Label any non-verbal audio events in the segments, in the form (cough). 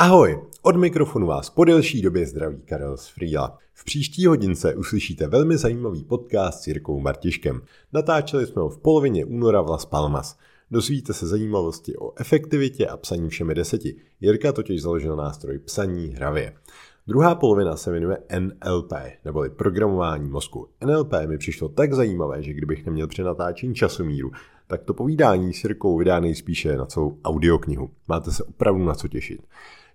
Ahoj, od mikrofonu vás po delší době zdraví Karel z Frýla. V příští hodince uslyšíte velmi zajímavý podcast s Jirkou Martiškem. Natáčeli jsme ho v polovině února v Las Palmas. Dozvíte se zajímavosti o efektivitě a psaní všemi deseti. Jirka totiž založil nástroj psaní hravě. Druhá polovina se jmenuje NLP, neboli programování mozku. NLP mi přišlo tak zajímavé, že kdybych neměl při natáčení časomíru, tak to povídání s Jirkou vydá nejspíše na celou audioknihu. Máte se opravdu na co těšit.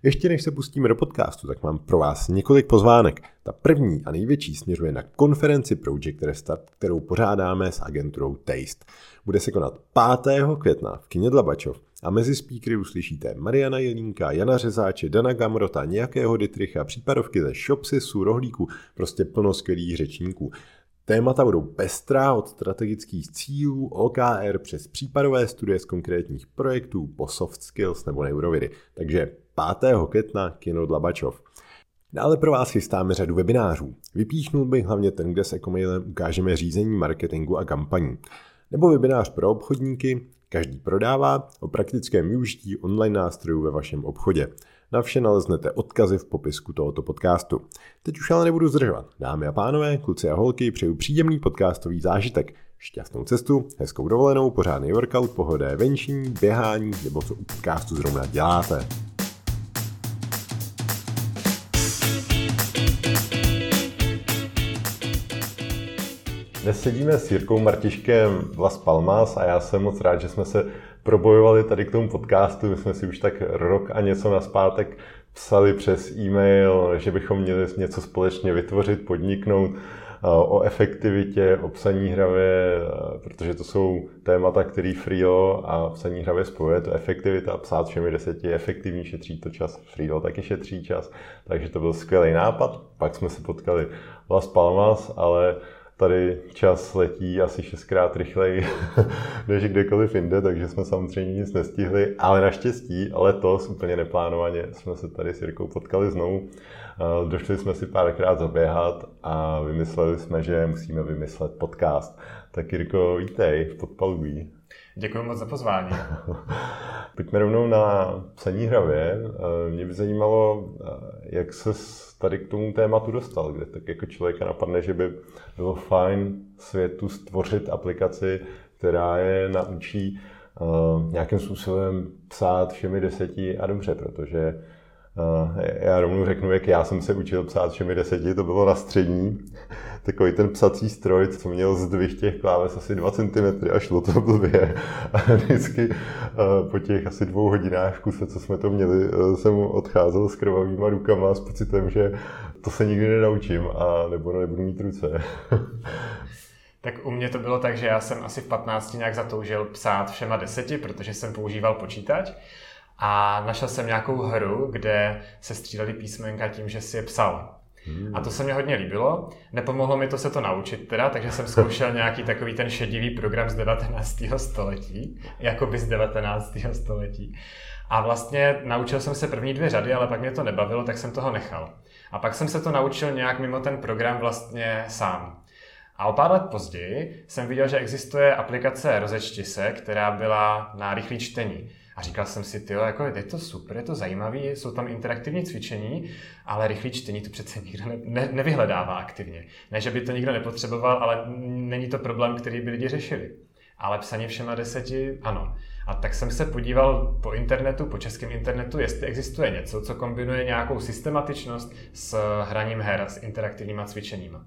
Ještě než se pustíme do podcastu, tak mám pro vás několik pozvánek. Ta první a největší směřuje na konferenci Project Restart, kterou pořádáme s agenturou Taste. Bude se konat 5. května v kině Dlabačov a mezi speakery uslyšíte Mariana Jelínka, Jana Řezáče, Dana Gamrota, nějakého Dietricha, případovky ze Shopsisu, Rohlíku, prostě plno skvělých řečníků. Témata budou pestrá od strategických cílů OKR přes případové studie z konkrétních projektů po soft skills nebo neurovidy. Takže 5. května Kino Dlabačov. Dále pro vás chystáme řadu webinářů. Vypíchnul bych hlavně ten, kde se Ecomailen ukážeme řízení marketingu a kampaní. Nebo webinář pro obchodníky, každý prodává o praktickém využití online nástrojů ve vašem obchodě. Na vše naleznete odkazy v popisku tohoto podcastu. Teď už ale nebudu zdržovat. Dámy a pánové, kluci a holky, přeju příjemný podcastový zážitek. Šťastnou cestu, hezkou dovolenou, pořádný workout, pohodé venčení, běhání nebo co u podcastu zrovna děláte. Dnes sedíme s Jirkou Martiškem v Las Palmas a já jsem moc rád, že jsme se probojovali tady k tomu podcastu. My jsme si už tak rok a něco na zpátek psali přes e-mail, že bychom měli něco společně vytvořit, podniknout o efektivitě, o psaní hravě, protože to jsou témata, který Frio a psaní hravě spojuje, to efektivita, psát všemi deseti je efektivní, šetří to čas, Frio taky šetří čas, takže to byl skvělý nápad. Pak jsme se potkali Las Palmas, ale tady čas letí asi šestkrát rychleji (laughs) než kdekoliv jinde, takže jsme samozřejmě nic nestihli, ale naštěstí, letos úplně neplánovaně jsme se tady s Jirkou potkali znovu. Eh, došli jsme si párkrát zaběhat a vymysleli jsme, že musíme vymyslet podcast. Tak Jirko, vítej v Podpalují. Děkuji moc za pozvání. (laughs) Pojďme rovnou na psaní hravě. Eh, mě by zajímalo, eh, jak se tady k tomu tématu dostal, kde tak jako člověka napadne, že by bylo fajn světu stvořit aplikaci, která je naučí uh, nějakým způsobem psát všemi deseti a dobře, protože já rovnou řeknu, jak já jsem se učil psát všemi deseti, to bylo na střední, (laughs) takový ten psací stroj, co měl zdvih těch kláves asi 2 cm a šlo to blbě. (laughs) A vždycky uh, po těch asi dvou hodinách kuse, co jsme to měli, uh, jsem odcházel s krvavýma rukama s pocitem, že to se nikdy nenaučím a nebo nebudu mít ruce. (laughs) Tak u mě to bylo tak, že já jsem asi v 15 nějak zatoužil psát všema deseti, protože jsem používal počítač. A našel jsem nějakou hru, kde se střídali písmenka tím, že si je psal. A to se mi hodně líbilo. Nepomohlo mi to se to naučit teda, takže jsem zkoušel nějaký takový ten šedivý program z 19. století, jako by z 19. století. A vlastně naučil jsem se první dvě řady, ale pak mě to nebavilo, tak jsem toho nechal. A pak jsem se to naučil nějak mimo ten program vlastně sám. A o pár let později jsem viděl, že existuje aplikace Rozečti se, která byla na rychlé čtení. A říkal jsem si, tyjo, jako je to super, je to zajímavé, jsou tam interaktivní cvičení, ale rychlé čtení to přece nikdo ne, ne, nevyhledává aktivně. Ne, že by to nikdo nepotřeboval, ale není to problém, který by lidi řešili. Ale psaní všema deseti, ano. A tak jsem se podíval po internetu, po českém internetu, jestli existuje něco, co kombinuje nějakou systematičnost s hraním her, s interaktivníma cvičeníma.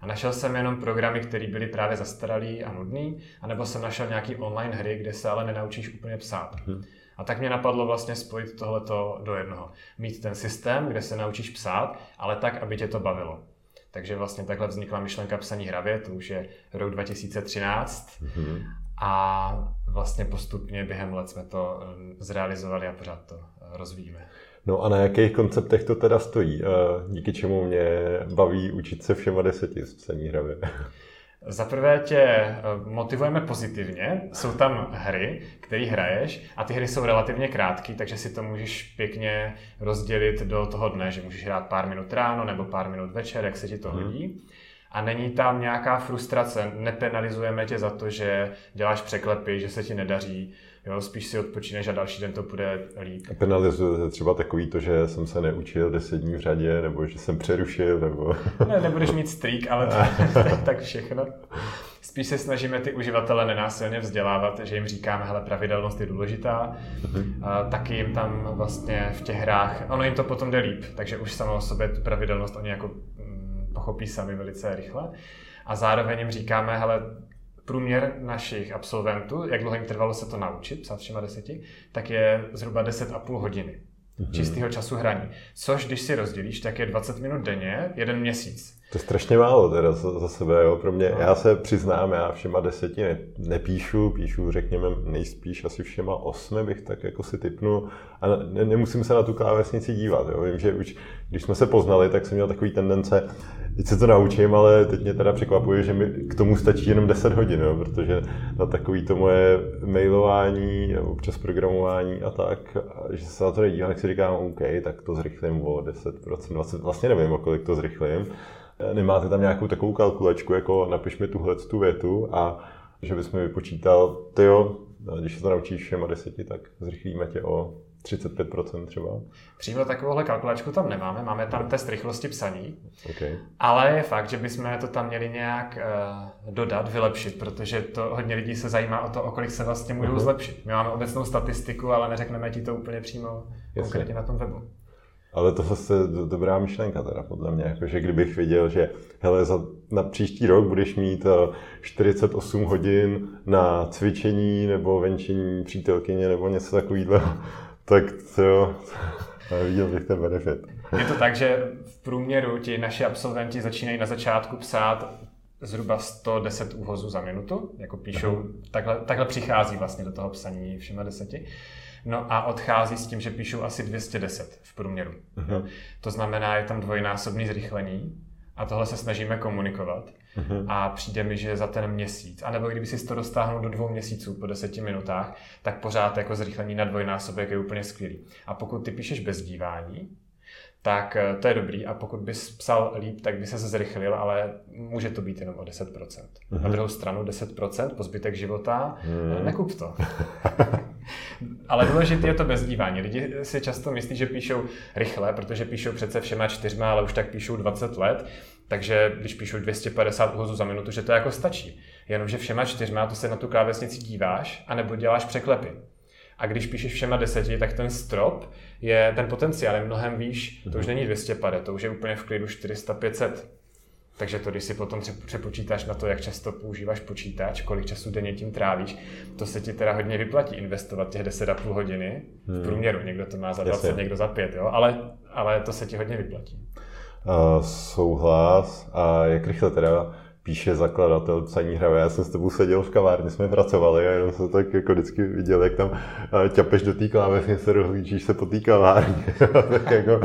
A našel jsem jenom programy, které byly právě zastaralý a nudný, anebo jsem našel nějaký online hry, kde se ale nenaučíš úplně psát. Hmm. A tak mě napadlo vlastně spojit tohleto do jednoho. Mít ten systém, kde se naučíš psát, ale tak, aby tě to bavilo. Takže vlastně takhle vznikla myšlenka psaní hravě, to už je rok 2013. Mm-hmm. A vlastně postupně během let jsme to eh, zrealizovali a pořád to eh, rozvíjíme. No a na jakých konceptech to teda stojí? Díky čemu mě baví učit se všema deseti z psaní hravě? Za prvé tě eh, motivujeme pozitivně, jsou tam hry, které hraješ a ty hry jsou relativně krátké, takže si to můžeš pěkně rozdělit do toho dne, že můžeš hrát pár minut ráno nebo pár minut večer, jak se ti to mhm. hodí. a není tam nějaká frustrace, nepenalizujeme tě za to, že děláš překlepy, že se ti nedaří, jo, spíš si odpočíneš a další den to bude líp. Penalizuje třeba takový to, že jsem se neučil deset dní v řadě, nebo že jsem přerušil, nebo... (laughs) ne, nebudeš mít streak, ale to, (laughs) tak, tak všechno. Spíš se snažíme ty uživatele nenásilně vzdělávat, že jim říkáme, hele, pravidelnost je důležitá. Mhm. A taky jim tam vlastně v těch hrách, ono jim to potom jde líp, takže už samo o sobě tu pravidelnost oni jako mm, pochopí sami velice rychle. A zároveň jim říkáme, hele, průměr našich absolventů, jak dlouho jim trvalo se to naučit, psát všema deseti, tak je zhruba 10,5 hodiny mm-hmm. čistého času hraní. Což, když si rozdělíš, tak je 20 minut denně, jeden měsíc. To je strašně málo teda za, za sebe, jo. Pro mě, no. já se přiznám, já všema deseti ne, nepíšu, píšu řekněme nejspíš asi všema osmi bych tak jako si typnu a ne, nemusím se na tu klávesnici dívat, jo. Vím, že už když jsme se poznali, tak jsem měl takový tendence, teď se to naučím, ale teď mě teda překvapuje, že mi k tomu stačí jenom 10 hodin, jo, protože na takový to moje mailování, občas programování a tak, že se na to nedívám, tak si říkám, OK, tak to zrychlím o 10%, 20, vlastně nevím, o kolik to zrychlím. Nemáte tam nějakou takovou kalkulačku, jako napiš mi tuhle tu větu a že bys mi vypočítal, ty jo, když se to naučíš všema deseti, tak zrychlíme tě o 35% třeba? Přímo takovouhle kalkulačku tam nemáme, máme tam test rychlosti psaní, okay. ale je fakt, že bychom to tam měli nějak uh, dodat, vylepšit, protože to hodně lidí se zajímá o to, o kolik se vlastně můžou uh-huh. zlepšit. My máme obecnou statistiku, ale neřekneme ti to úplně přímo Jasně. konkrétně na tom webu. Ale to zase je dobrá myšlenka teda podle mě, jako, že kdybych věděl, že hele, za, na příští rok budeš mít 48 eh, hodin na cvičení nebo venčení přítelkyně nebo něco takového, (laughs) tak to (laughs) viděl bych ten benefit. Je to tak, že v průměru ti naši absolventi začínají na začátku psát zhruba 110 úhozů za minutu, jako píšou, takhle, takhle přichází vlastně do toho psaní všema deseti. No a odchází s tím, že píšou asi 210 v průměru. Uh-huh. To znamená, je tam dvojnásobný zrychlení a tohle se snažíme komunikovat. Uh-huh. A přijde mi, že za ten měsíc, anebo kdyby si to dostáhnul do dvou měsíců po deseti minutách, tak pořád jako zrychlení na dvojnásobek je úplně skvělý. A pokud ty píšeš bez dívání, tak eh, to je dobrý a pokud bys psal líp, tak by se zrychlil, ale může to být jenom o 10%. Uh-huh. Na mhm. druhou stranu 10% po zbytek života, uh-huh. nekup to. (laughs) (laughs) ale důležité je to bezdívání. Lidi si často myslí, že píšou rychle, protože píšou přece všema čtyřma, ale už tak píšou 20 let, takže když píšou 250 uhozů za minutu, že to jako stačí. Jenomže všema čtyřma to se na tu klávesnici díváš, anebo děláš překlepy. A když píšeš všema deseti, tak ten strop je, ten potenciál je mnohem výš. To už není 250, to už je úplně v klidu 400-500. Takže to, když si potom přepočítáš na to, jak často používáš počítač, kolik času denně tím trávíš, to se ti teda hodně vyplatí investovat těch 10,5 hodiny hmm. v průměru. Někdo to má za 20, Jasně. někdo za 5, jo? Ale, ale to se ti hodně vyplatí. Uh, souhlas. A jak rychle teda píše zakladatel psaní hravé. Já jsem s tebou seděl v kavárně, jsme pracovali a jenom se tak jako vždycky viděl, jak tam ťapeš do té klávesnice, rozhlížíš se po té kavárně. (laughs) tak jako...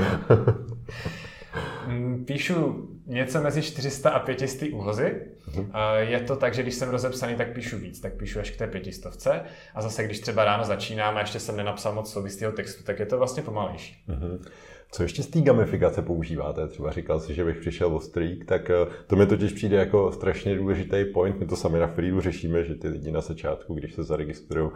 Mm, píšu něco mezi 400 a 500 úhozy. Uh-huh. Je to tak, že když jsem rozepsaný, tak píšu víc, tak píšu až k té pětistovce. A zase, když třeba ráno začínám a ještě jsem nenapsal moc souvislého textu, tak je to vlastně pomalejší. Uh-huh. Co ještě z té gamifikace používáte? Třeba říkal si, že bych přišel o streak, tak eh, to mi totiž přijde jako strašně důležitý point. My to sami na Freelu řešíme, že ty lidi na začátku, když se zaregistrují,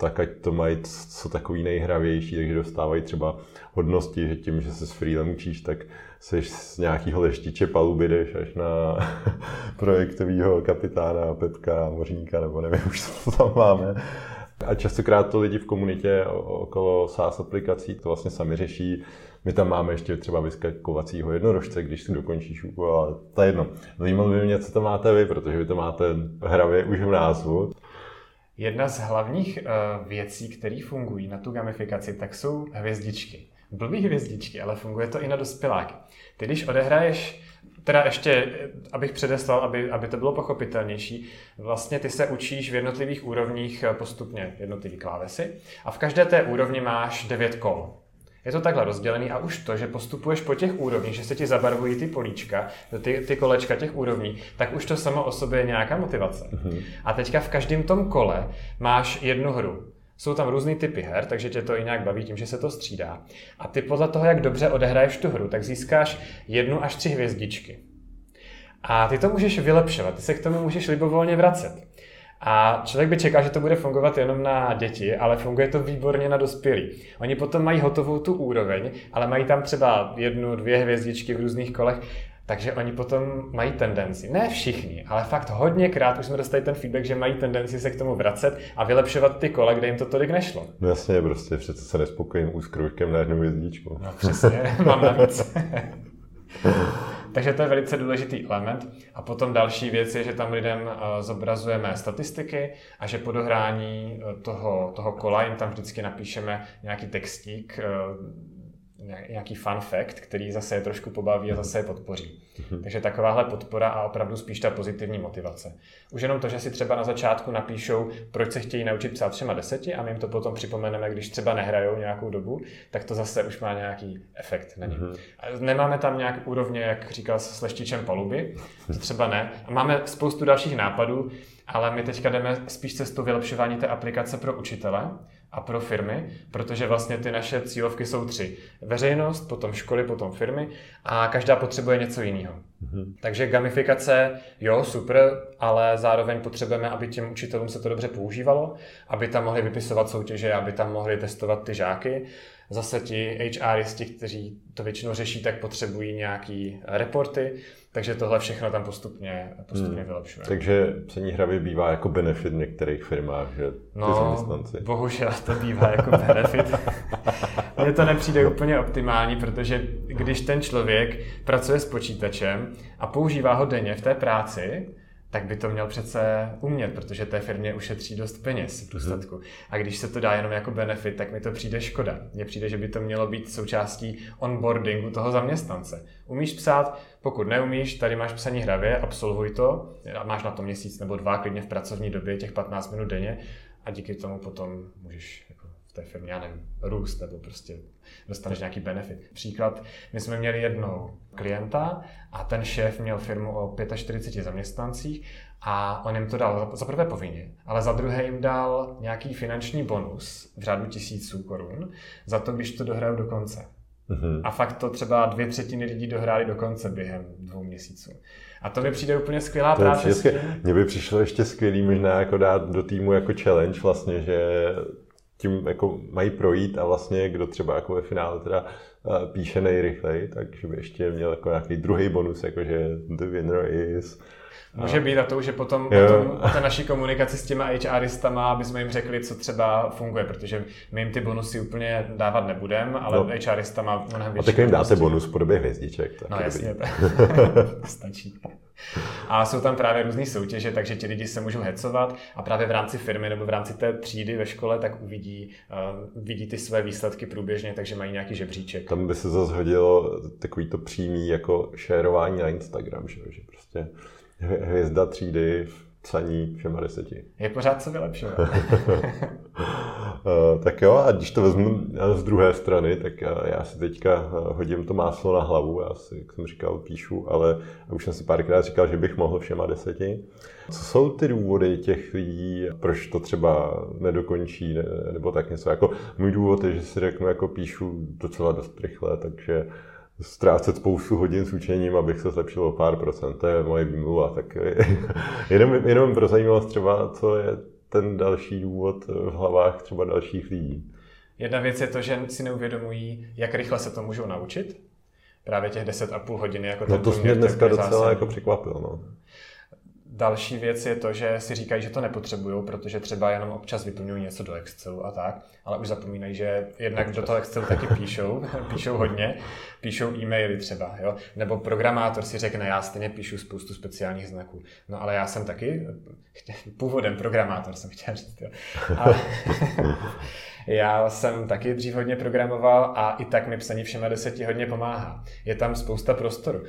tak ať to mají co takový nejhravější, takže dostávají třeba hodnosti, že tím, že se s freelem učíš, tak seš z nějakého leštiče paluby jdeš až na (laughs) projektového kapitána, Petka, Mořníka, nebo nevím už, co tam máme. A častokrát to lidi v komunitě okolo SaaS aplikací to vlastně sami řeší. My tam máme ještě třeba vyskakovacího jednorožce, když si dokončíš úkol, ale to je jedno. Zajímalo by mě, co to máte vy, protože vy to máte hravě už v názvu. Jedna z hlavních uh, věcí, které fungují na tu gamifikaci, tak jsou hvězdičky. Blbý hvězdičky, ale funguje to i na dospěláky. Ty, když odehraješ teda ještě, abych předeslal, aby, aby to bylo pochopitelnější, vlastně ty se učíš v jednotlivých úrovních eh, postupně jednotlivý klávesy a v každé té úrovni máš devět kol. Je to takhle rozdělený a už to, že postupuješ po těch úrovních, že se ti zabarvují ty políčka, ty, ty kolečka těch úrovní, tak už to samo o sobě je nějaká motivace. Mm-hmm. A teďka v každém tom kole máš jednu hru. Jsou tam různý typy her, takže tě to i nějak baví tím, že se to střídá. A ty podle toho, jak dobře odehraješ tu hru, tak získáš jednu až tři hvězdičky. A ty to můžeš vylepšovat, ty se k tomu můžeš libovolně vracet. A člověk by čekal, že to bude fungovat jenom na děti, ale funguje to výborně na dospělí. Oni potom mají hotovou tu úroveň, ale mají tam třeba jednu, dvě hvězdičky v různých kolech, takže oni potom mají tendenci, ne všichni, ale fakt hodněkrát už jsme dostali ten feedback, že mají tendenci se k tomu vracet a vylepšovat ty kola, kde jim to tolik nešlo. No jasně, prostě přece se nespokojím už kružkem na jednu hvězdičku. No přesně, (laughs) mám navíc. (laughs) (laughs) Takže to je velice důležitý element. A potom další věc je, že tam lidem eh, zobrazujeme statistiky a že po dohrání eh, toho, toho kola jim tam vždycky napíšeme nějaký textík, eh, nějaký fun fact, který zase je trošku pobaví a zase je podpoří. Mhm. Takže takováhle podpora a opravdu spíš ta pozitivní motivace. Už jenom to, že si třeba na začátku napíšou, proč se chtějí naučit psát třema deseti a my jim to potom připomeneme, když třeba nehrajou nějakou dobu, tak to zase už má nějaký efekt na ně. Mhm. Nemáme tam nějak úrovně, jak říkal s leštičem paluby, to třeba ne. A máme spoustu dalších nápadů, ale my teďka jdeme spíš cestou vylepšování té aplikace pro učitele, a pro firmy, protože vlastně ty naše cílovky jsou tři. Veřejnost, potom školy, potom firmy a každá potřebuje něco jiného. Mm-hmm. Takže gamifikace, jo, super, ale zároveň potřebujeme, aby těm učitelům se to dobře používalo, aby tam mohli vypisovat soutěže, aby tam mohli testovat ty žáky. Zase ti HRisti, kteří to většinou řeší, tak potřebují nějaký reporty, takže tohle všechno tam postupně, postupně hmm. vylepšuje. Takže psaní hravy bývá jako benefit v některých firmách, že ty no, zaměstnanci. bohužel to bývá jako (laughs) benefit. Mně to nepřijde úplně optimální, protože když ten člověk pracuje s počítačem a používá ho denně v té práci, tak by to měl přece umět, protože té firmě ušetří dost peněz v důsledku. Mm. A když se to dá jenom jako benefit, tak mi to přijde škoda. Mně přijde, že by to mělo být součástí onboardingu toho zaměstnance. Umíš psát, pokud neumíš, tady máš psaní hravě, absolvuj to, máš na to měsíc nebo dva klidně v pracovní době, těch 15 minut denně a díky tomu potom můžeš jako v té firmě, já nevím, růst nebo prostě dostaneš nějaký benefit. Příklad, my jsme měli jednou klienta a ten šéf měl firmu o 45 zaměstnancích a on jim to dal za prvé povinně, ale za druhé jim dal nějaký finanční bonus v řádu tisíců korun za to, když to dohrajou do konce. Mm-hmm. A fakt to třeba dvě třetiny lidí dohráli do konce během dvou měsíců. A to mi přijde úplně skvělá to práce. Mně by přišlo ještě skvělý možná jako dát do týmu jako challenge vlastně, že tím jako mají projít a vlastně kdo třeba jako ve finále teda píše nejrychleji, takže by ještě měl jako nějaký druhý bonus, jakože the winner is Může být a to už je potom, potom o té naší komunikaci s těma HRistama, aby jsme jim řekli, co třeba funguje, protože my jim ty bonusy úplně dávat nebudeme, ale no. HRista má mnohem větší. A tak jim dáte bonus v podobě hvězdiček. No jasně, to (laughs) stačí. A jsou tam právě různé soutěže, takže ti lidi se můžou hecovat a právě v rámci firmy nebo v rámci té třídy ve škole tak uvidí, uh, vidí ty své výsledky průběžně, takže mají nějaký žebříček. Tam by se zase hodilo takový to přímý jako šerování na Instagram, že, že prostě hvězda třídy v psaní všema deseti. Je pořád co vylepšovat. (laughs) Eh, tak jo, a když to vezmu z druhé strany, tak já si teďka eh, hodím to máslo na hlavu, já si, jak jsem říkal, píšu, ale už jsem si párkrát říkal, že bych mohl všema deseti. Co jsou ty důvody těch lidí, proč to třeba nedokončí, nebo tak něco? Jako můj důvod je, že si řeknu, jako píšu docela dost rychle, takže ztrácet spoustu hodin s učením, abych se zlepšil o pár procent. To je moje výmluva. Tak (laughs) jenom, jenom pro zajímavost třeba, co je ten další důvod v hlavách třeba dalších lidí. Jedna věc je to, že si neuvědomují, jak rychle se to můžou naučit. Právě těch 10,5 hodiny jako No to mě dneska docela jako překvapilo. No. Další věc je to, že si říkají, že to nepotřebují, protože třeba jenom občas vyplňují něco do Excelu a tak, ale už zapomínají, že jednak do toho Excelu taky píšou, (laughs) píšou hodně, píšou e-maily třeba, jo? nebo programátor si řekne, já stejně píšu spoustu speciálních znaků. No ale já jsem taky původem programátor, jsem chtěl říct. Jo? A, (laughs) já jsem taky dřív hodně programoval a i tak mi psaní všema deseti hodně pomáhá. Je tam spousta prostoru.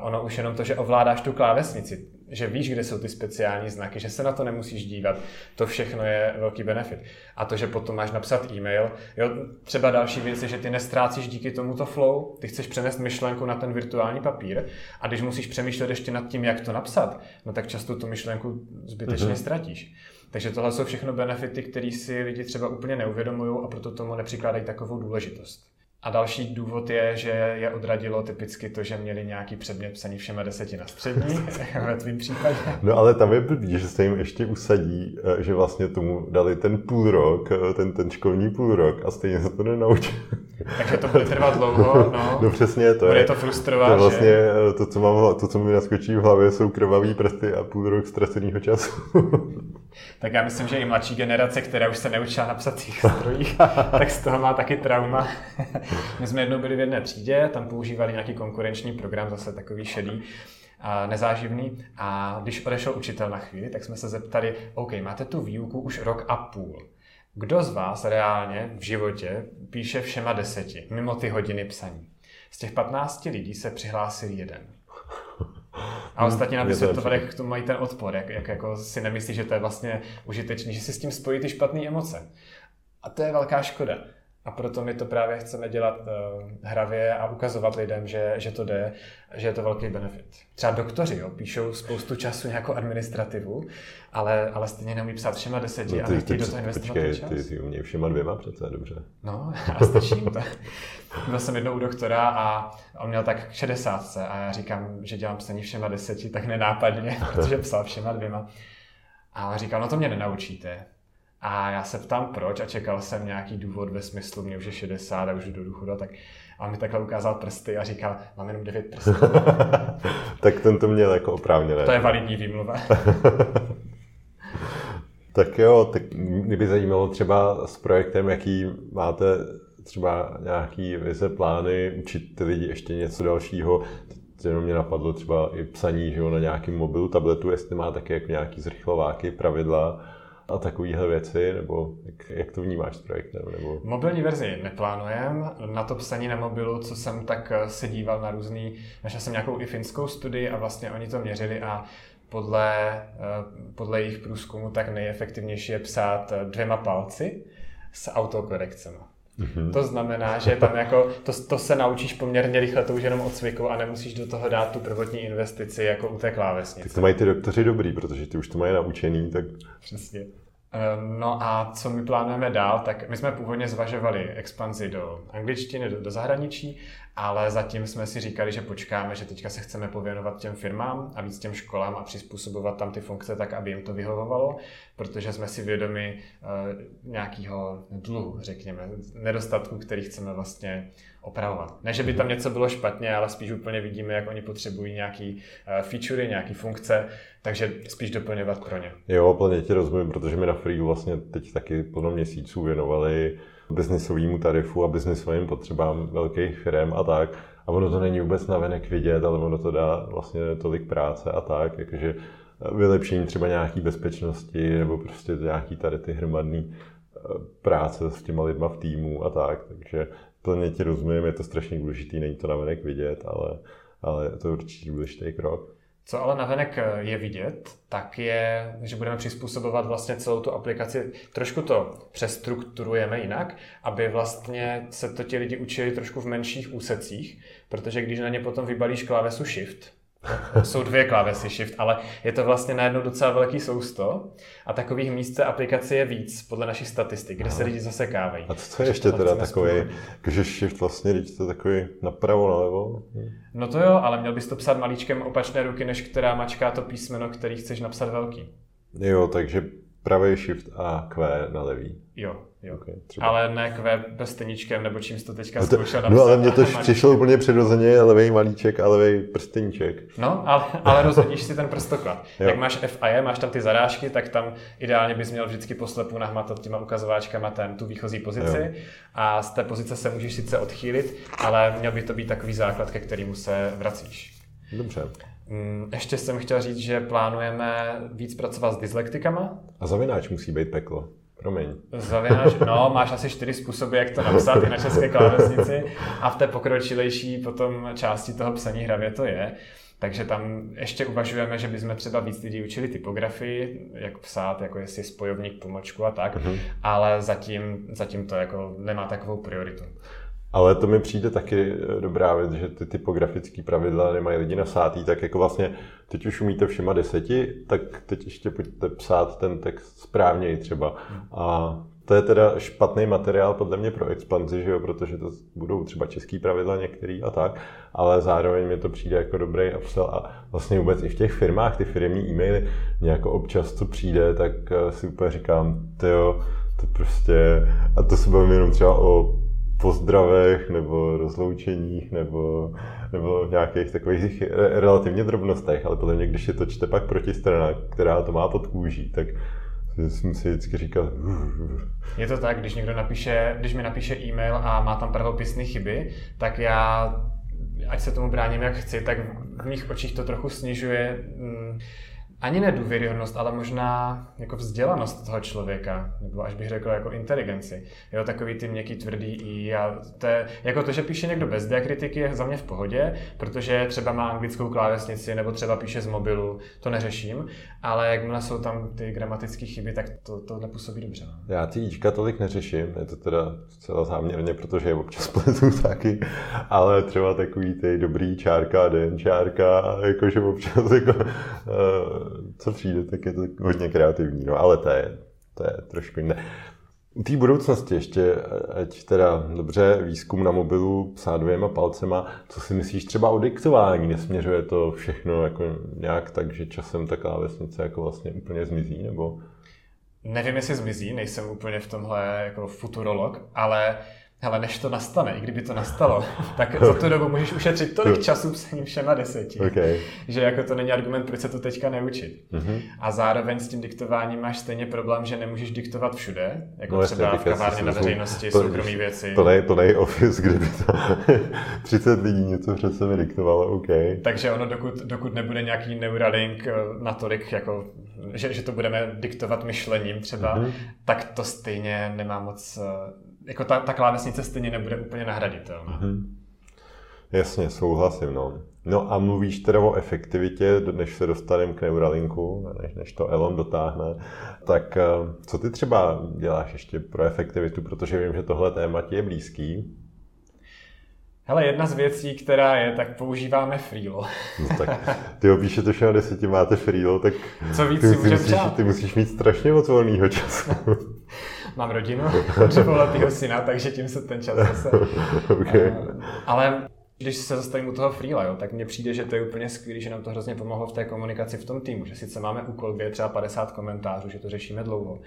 Ono už jenom to, že ovládáš tu klávesnici, že víš, kde jsou ty speciální znaky, že se na to nemusíš dívat, to všechno je velký benefit. A to, že potom máš napsat e-mail, jo, třeba další věc je, že ty nestrácíš díky tomuto flow, ty chceš přenést myšlenku na ten virtuální papír a když musíš přemýšlet ještě nad tím, jak to napsat, no tak často tu myšlenku zbytečně mm-hmm. ztratíš. Takže tohle jsou všechno benefity, které si lidi třeba úplně neuvědomují a proto tomu nepřikládají takovou důležitost. A další důvod je, že je odradilo typicky to, že měli nějaký předmět psaný všema deseti na střední, (laughs) ve tvým případě. No ale tam je blbý, že se jim ještě usadí, eh, že vlastně tomu dali ten půl rok, eh, ten, ten školní půl rok a stejně se to nenaučí. Takže to bude trvat dlouho, no. (laughs) no přesně, to bude je. to frustrovat, to vlastně, že? Eh, to, co, mám, to, co mi naskočí v hlavě, jsou krvavý prsty a půl rok ztraceného času. (laughs) tak já myslím, že i mladší generace, která už se neučila na psacích strojích, tak z toho má taky trauma. My jsme jednou byli v jedné třídě, tam používali nějaký konkurenční program, zase takový šedý, a nezáživný. A když odešel učitel na chvíli, tak jsme se zeptali, OK, máte tu výuku už rok a půl. Kdo z vás reálně v životě píše všema deseti, mimo ty hodiny psaní? Z těch 15 lidí se přihlásil jeden. A ostatně nám vysvětlovali, jak k tomu mají ten odpor, jak, jak jako si nemyslí, že to je vlastně užitečný, že si s tím spojí ty špatné emoce. A to je velká škoda. A proto my to právě chceme dělat uh, hravě a ukazovat lidem, že, že to jde, že je to velký benefit. Třeba doktoři jo, píšou spoustu času nějakou administrativu, ale, ale stejně neumí psát všema deseti no, ty, a nechtějí do toho investovat počkej, čas. Ty, ty umějí všema dvěma přece, dobře. No, (laughs) a stačí mu to. Byl jsem jednou u doktora a on měl tak k 60 a já říkám, že dělám psaní všema deseti, tak nenápadně, (laughs) protože psal všema dvěma. A říkal, no to mě nenaučíte. A já se ptám proč a čekal jsem nějaký důvod ve smyslu, mě už je 60 a už jdu do důchodu, tak a mi takhle ukázal prsty a říkal, mám jenom 9 prstů. (laughs) tak ten to měl jako oprávněné. To je validní výmluva. (laughs) tak jo, tak mě by zajímalo třeba s projektem, jaký máte třeba nějaký vize, plány, učit ty lidi ještě něco dalšího. Jenom mě napadlo třeba i psaní že jo, na nějakém mobilu, tabletu, jestli má taky jako nějaký zrychlováky, pravidla a takovéhle věci, nebo jak, jak to vnímáš s projektem? Nebo... Mobilní verzi neplánujeme. Na to psaní na mobilu, co jsem tak eh, se díval na různý, našel jsem nějakou i finskou studii a vlastně oni to měřili a podle, eh, podle jejich průzkumu tak nejefektivnější je psát eh, dvěma palci s autokorekcemi. Mm-hmm. To znamená, že tam jako, to, to se naučíš poměrně rychle, to už jenom od cviku a nemusíš do toho dát tu prvotní investici jako u té klávesnice. Tak to mají ty doktoři dobrý, protože ty už to mají naučený, tak... Přesně. Ehm, no a co my plánujeme dál, tak my jsme původně zvažovali expanzi do angličtiny, do, do zahraničí, ale zatím jsme si říkali, že počkáme, že teďka se chceme pověnovat těm firmám a víc těm školám a přizpůsobovat tam ty funkce tak, aby jim to vyhovovalo, protože jsme si vědomi uh, nějakého dluhu, řekněme, nedostatku, který chceme vlastně opravovat. Ne, že by tam něco bylo špatně, ale spíš úplně vidíme, jak oni potřebují nějaký uh, featurey, nějaký funkce, takže spíš doplňovat pro ně. Jo, plně ti rozumím, protože mi na Free vlastně teď taky plno měsíců věnovali biznisovému tarifu a biznisovým potřebám velkých firm a tak. A ono to není vůbec navenek vidět, ale ono to dá vlastně tolik práce a tak, jakože vylepšení třeba nějaký bezpečnosti nebo prostě nějaký tady ty hromadné eh, práce s těma lidma v týmu a tak, takže plně ti rozumím, je to strašně důležitý, není to navenek vidět, ale, ale je to určitě důležitý krok. Co ale navenek eh, je vidět, tak je, že budeme přizpůsobovat vlastně celou tu aplikaci, trošku to přestrukturujeme jinak, aby vlastně se to ti lidi učili trošku v menších úsecích, protože když na ně potom vybalíš klávesu Shift, jsou dvě klávesy Shift, ale je to vlastně najednou docela velký sousto a takových míst aplikace je víc podle našich statistik, kde se lidi zasekávají. A co je ještě teda takový, že Shift vlastně, když to takový napravo, nalevo? No to jo, ale měl bys to psát malíčkem opačné ruky, než která mačká to písmeno, který chceš napsat velký. Jo, takže pravý Shift a Q na levý. Jo, Jo. Okay, ale ne kve bez steničkem, nebo čím jsi to teďka no to, zkoušel napsat. No ale mně to přišlo úplně přirozeně, levý malíček a levý prsteníček. No, ale, ale rozhodíš si ten prstoklad. (laughs) Jak máš F a E, máš tam ty zarážky, tak tam ideálně bys měl vždycky poslepu nahmatat těma ukazováčkama ten, tu výchozí pozici jo. a z té pozice se můžeš sice odchýlit, ale měl by to být takový základ, ke kterému se vracíš. Dobře. Mm, ještě jsem chtěl říct, že plánujeme víc pracovat s dyslektikama. A zavináč musí být peklo. Promiň. Zavináš, no, máš asi čtyři způsoby, jak to napsat i na české klávesnici a v té pokročilejší potom části toho psaní hravě to je. Takže tam ještě uvažujeme, že bychom třeba víc lidí učili typografii, jak psát, jako jestli spojovník, pomočku a tak, mm-hmm. ale zatím, zatím to jako nemá takovou prioritu. Ale to mi přijde taky eh, dobrá věc, že ty typografické pravidla nemají lidi nasátý, tak jako vlastně teď už umíte všema deseti, tak teď ještě pojďte psát ten text správněji třeba. A to je teda špatný materiál podle mě pro expanzi, že jo, protože to budou třeba český pravidla některý a tak, ale zároveň mi to přijde jako dobrý upsell a vlastně vůbec i v těch firmách, ty firmní e-maily, nějak občas co přijde, tak eh, si úplně říkám, jo, to prostě, a to se bavím jenom třeba o pozdravech nebo rozloučeních nebo, nebo nějakých takových relativně drobnostech, ale podle mě, když je to čte pak protistrana, která to má pod kůží, tak jsem si vždycky říkal... Je to tak, když někdo napíše, když mi napíše e-mail a má tam pravopisné chyby, tak já, ať se tomu bráním jak chci, tak v mých očích to trochu snižuje mm, ani ne důvěryhodnost, ale možná jako vzdělanost toho člověka, nebo až bych řekl jako inteligenci. Jo, takový ty měkký tvrdý i a to je, jako to, že píše někdo bez diakritiky je za mě v pohodě, protože třeba má anglickou klávesnici nebo třeba píše z mobilu, to neřeším, ale jakmile jsou tam ty gramatické chyby, tak to, to nepůsobí dobře. No. Já ty jíčka tolik neřeším, je to teda zcela záměrně, protože je občas pletu (laughs) taky, ale třeba takový ty dobrý čárka, den čárka, jakože občas jako, uh, co přijde, tak je to hodně kreativní, no, ale to je, to je trošku jiné. U té budoucnosti ještě, ať teda dobře, výzkum na mobilu psát dvěma palcema, co si myslíš třeba o diktování? Nesměřuje to všechno jako nějak tak, že časem ta klávesnice jako vlastně úplně zmizí, nebo? Nevím, jestli zmizí, nejsem úplně v tomhle jako futurolog, ale Hele, než to nastane, i kdyby to nastalo, tak za tu dobu můžeš ušetřit tolik času psaním všema deseti, okay. že jako to není argument, proč se to teďka neučit. Mm-hmm. A zároveň s tím diktováním máš stejně problém, že nemůžeš diktovat všude, jako no, třeba v kavárně na veřejnosti, to, soukromí věci. To nej, to nej office, kdyby to (laughs) 30 lidí něco před sebe diktovalo, OK. Takže ono, dokud, dokud nebude nějaký Neuralink eh, natolik, jako, že, že to budeme diktovat myšlením třeba, mm-hmm. tak to stejně nemá moc eh, jako ta, ta klávesnice stejně nebude úplně nahraditelná. Mm-hmm. Jasně, souhlasím. No. no a mluvíš teda o efektivitě, než se dostaneme k Neuralinku, než, než to Elon dotáhne, tak eh, co ty třeba děláš ještě pro efektivitu, protože vím, že tohle téma ti je blízký. Hele, jedna z věcí, která je, tak používáme Freelo. No tak ty opíše to na deseti, máte Freelo, tak Co víc ty, si musíš, ty musíš mít strašně moc volného času. Mám rodinu, (laughs) dvouletého syna, takže tím se ten čas zase... (laughs) okay. uh, ale když se zastavím u toho freela, jo, tak mně přijde, že to je úplně skvělé, že nám to hrozně pomohlo v té komunikaci v tom týmu, že sice máme úkol, kde je třeba 50 komentářů, že to řešíme dlouho,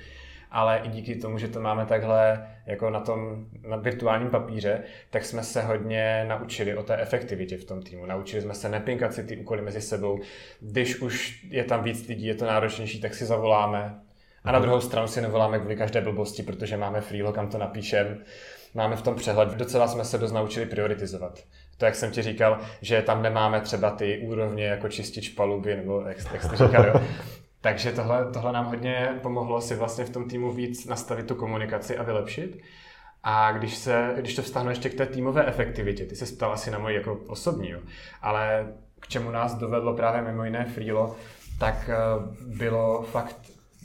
ale i díky tomu, že to máme takhle jako na tom na virtuálním papíře, tak jsme se hodně naučili o té efektivitě v tom týmu. Naučili jsme se nepinkat si ty úkoly mezi sebou. Když už je tam víc lidí, je to náročnější, tak si zavoláme. A na druhou stranu si nevoláme kvůli každé blbosti, protože máme freelo, kam to napíšem. Máme v tom přehled. Docela jsme se dost naučili prioritizovat. To, jak jsem ti říkal, že tam nemáme třeba ty úrovně jako čistič paluby, nebo jak, jak jsi říkal, jo. (laughs) Takže tohle, tohle nám hodně pomohlo si vlastně v tom týmu víc nastavit tu komunikaci a vylepšit. A když, se, když to vztahnu ještě k té týmové efektivitě, ty se ptal asi na moji jako osobní, jo, ale k čemu nás dovedlo právě mimo jiné Freelo, tak eh, bylo fakt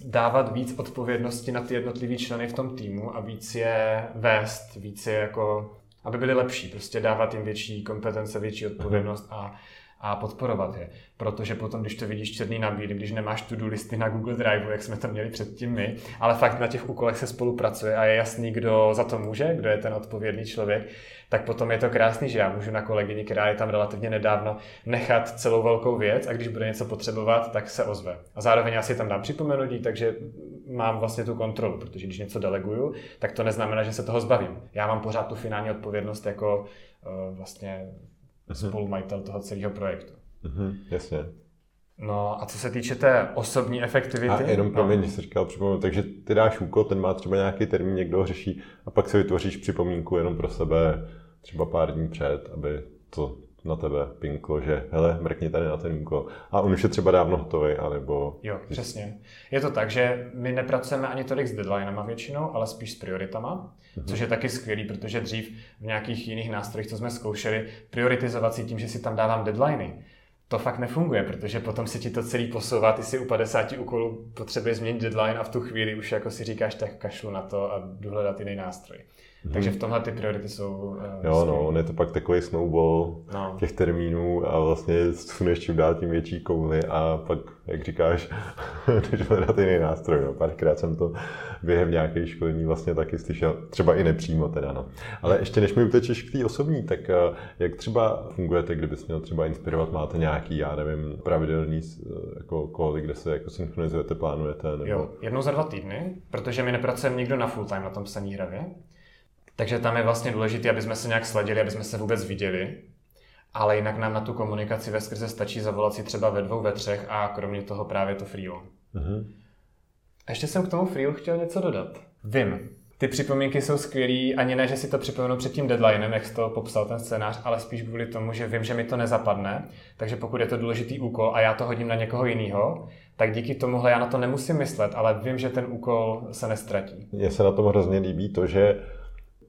dávat víc odpovědnosti na ty jednotlivý členy v tom týmu a víc je vést, víc je jako, aby byli lepší, prostě dávat jim větší kompetence, větší odpovědnost a a podporovat je. Protože potom, když to vidíš černý na bílý, když nemáš to-do listy na Google Drive, jak jsme to měli předtím my, ale fakt na těch úkolech se spolupracuje a je jasný, kdo za to může, kdo je ten odpovědný člověk, tak potom je to krásný, že já můžu na kolegyni, která je tam relativně nedávno, nechat celou velkou věc a když bude něco potřebovat, tak se ozve. A zároveň já si tam dám připomenutí, takže mám vlastně tu kontrolu, protože když něco deleguju, tak to neznamená, že se toho zbavím. Já mám pořád tu finální odpovědnost jako uh, vlastně mm-hmm. spolumajitel toho celého projektu. Mm-hmm, jasně. No a co se týče té osobní efektivity... A jenom pro mě, no. jsi říkal připomínku, takže ty dáš úkol, ten má třeba nějaký termín, někdo ho řeší a pak si vytvoříš připomínku jenom pro sebe třeba pár dní před, aby to na tebe pinklo, že hele, mrkni tady na ten úkol. A on už je třeba dávno hotový, anebo... Jo, přesně. Je to tak, že my nepracujeme ani tolik s deadlinema většinou, ale spíš s prioritama, mm-hmm. což je taky skvělý, protože dřív v nějakých jiných nástrojích, co jsme zkoušeli, prioritizovat si tím, že si tam dávám deadliny, to fakt nefunguje, protože potom si ti to celý posouvá, ty si u 50 úkolů potřebuje změnit deadline a v tu chvíli už jako si říkáš, tak kašlu na to a jdu hledat jiný nástroj. Takže v tomhle ty priority jsou... Uh, jo, no, on je to pak takový snowball no. těch termínů a vlastně suneš čím dál tím větší kouli a pak, jak říkáš, (laughs) když hledat jiný nástroj. No. Párkrát jsem to během nějaké školení vlastně taky slyšel, třeba i nepřímo teda. No. Ale ještě než mi utečeš k té osobní, tak eh, jak třeba fungujete, kdybys měl třeba inspirovat, máte nějaký, já nevím, pravidelný eh, jako koly, kde se jako synchronizujete, plánujete? Nebo... Jo, jednou za dva týdny, protože my nepracujeme nikdo na full time na tom psaní hravě. Takže tam je vlastně důležité, aby jsme se nějak sladili, aby jsme se vůbec viděli. Ale jinak nám na tu komunikaci ve skrze stačí zavolat si třeba ve dvou, ve třech a kromě toho právě to freelo. Mm-hmm. A ještě jsem k tomu freelu chtěl něco dodat. Vím, ty připomínky jsou skvělý, ani ne, že si to připomenu před tím deadlinem, jak jsi to popsal ten scénář, ale spíš kvůli tomu, že vím, že mi to nezapadne, takže pokud je to důležitý úkol a já to hodím na někoho jiného, tak díky tomuhle já na to nemusím myslet, ale vím, že ten úkol se nestratí. Mně se na tom hrozně líbí to, že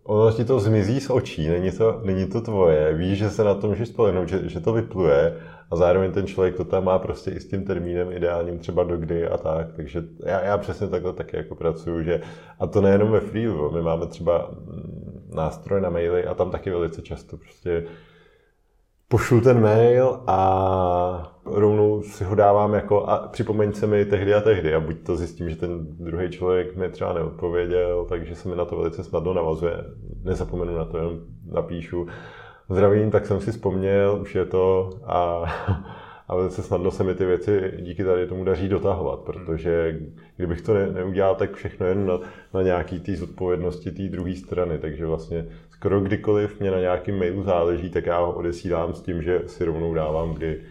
ono ti to zmizí z očí, není to, není to tvoje, víš, že se na to můžeš spolehnout, že, že to vypluje a zároveň ten člověk to tam má prostě i s tím termínem ideálním třeba do kdy a tak, takže já, já přesně takhle taky jako pracuju, že a to nejenom ve freelu, my máme třeba mm, nástroj na maily a tam taky velice často prostě pošlu ten mail a rovnou si ho dávám jako a připomeň se mi tehdy a tehdy a buď to zjistím, že ten druhý člověk mi třeba neodpověděl, takže se mi na to velice snadno navazuje. Nezapomenu na to, jenom napíšu. Zdravím, tak jsem si vzpomněl, už je to a, a velice snadno se mi ty věci díky tady tomu daří dotahovat, protože kdybych to ne, neudělal, tak všechno jen na, na nějaký té zodpovědnosti té druhé strany, takže vlastně skoro kdykoliv mě na nějakém mailu záleží, tak já ho odesílám s tím, že si rovnou dávám, kdy,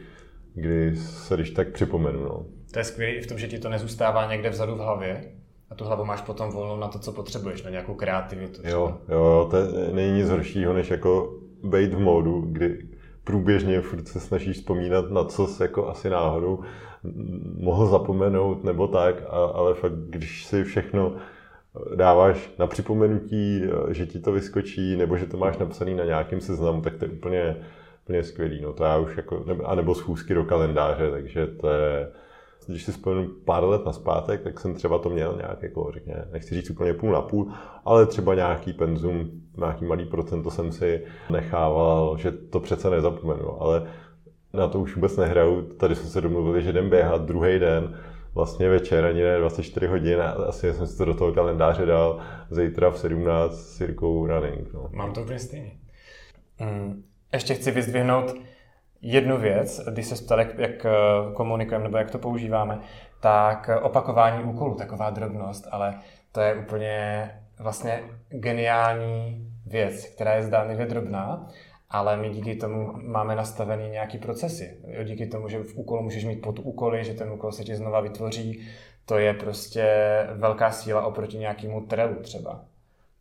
kdy se když tak připomenu. No. To je skvělé i v tom, že ti to nezůstává někde vzadu v hlavě, a tu hlavu máš potom volnou na to, co potřebuješ, na nějakou kreativitu. Jo, jo, to není nic horšího, než jako být v módu, kdy průběžně furt se snažíš vzpomínat na co se jako asi náhodou mohl zapomenout nebo tak, a, ale fakt, když si všechno dáváš na připomenutí, že ti to vyskočí, nebo že to máš napsaný na nějakém seznamu, tak to je úplně, úplně skvělý. No to já už jako, a nebo schůzky do kalendáře, takže to je, když si vzpomenu pár let na zpátek, tak jsem třeba to měl nějak, jako řekně, nechci říct úplně půl na půl, ale třeba nějaký penzum, nějaký malý procento jsem si nechával, že to přece nezapomenu, ale na to už vůbec nehraju. Tady jsme se domluvili, že jdem běhat druhý den, vlastně večer, ani ne 24 hodin, asi jsem si to do toho kalendáře dal zítra v 17 s Jirkou running. No. Mám to úplně stejně. Mm, ještě chci vyzdvihnout jednu věc, když se ptal, jak, jak eh, komunikujeme nebo jak to používáme, tak opakování úkolů, taková drobnost, ale to je úplně vlastně geniální věc, která je zdánlivě drobná, ale my díky tomu máme nastavený nějaký procesy. Díky tomu, že v úkolu můžeš mít pod úkoly, že ten úkol se ti znova vytvoří, to je prostě velká síla oproti nějakému trelu třeba.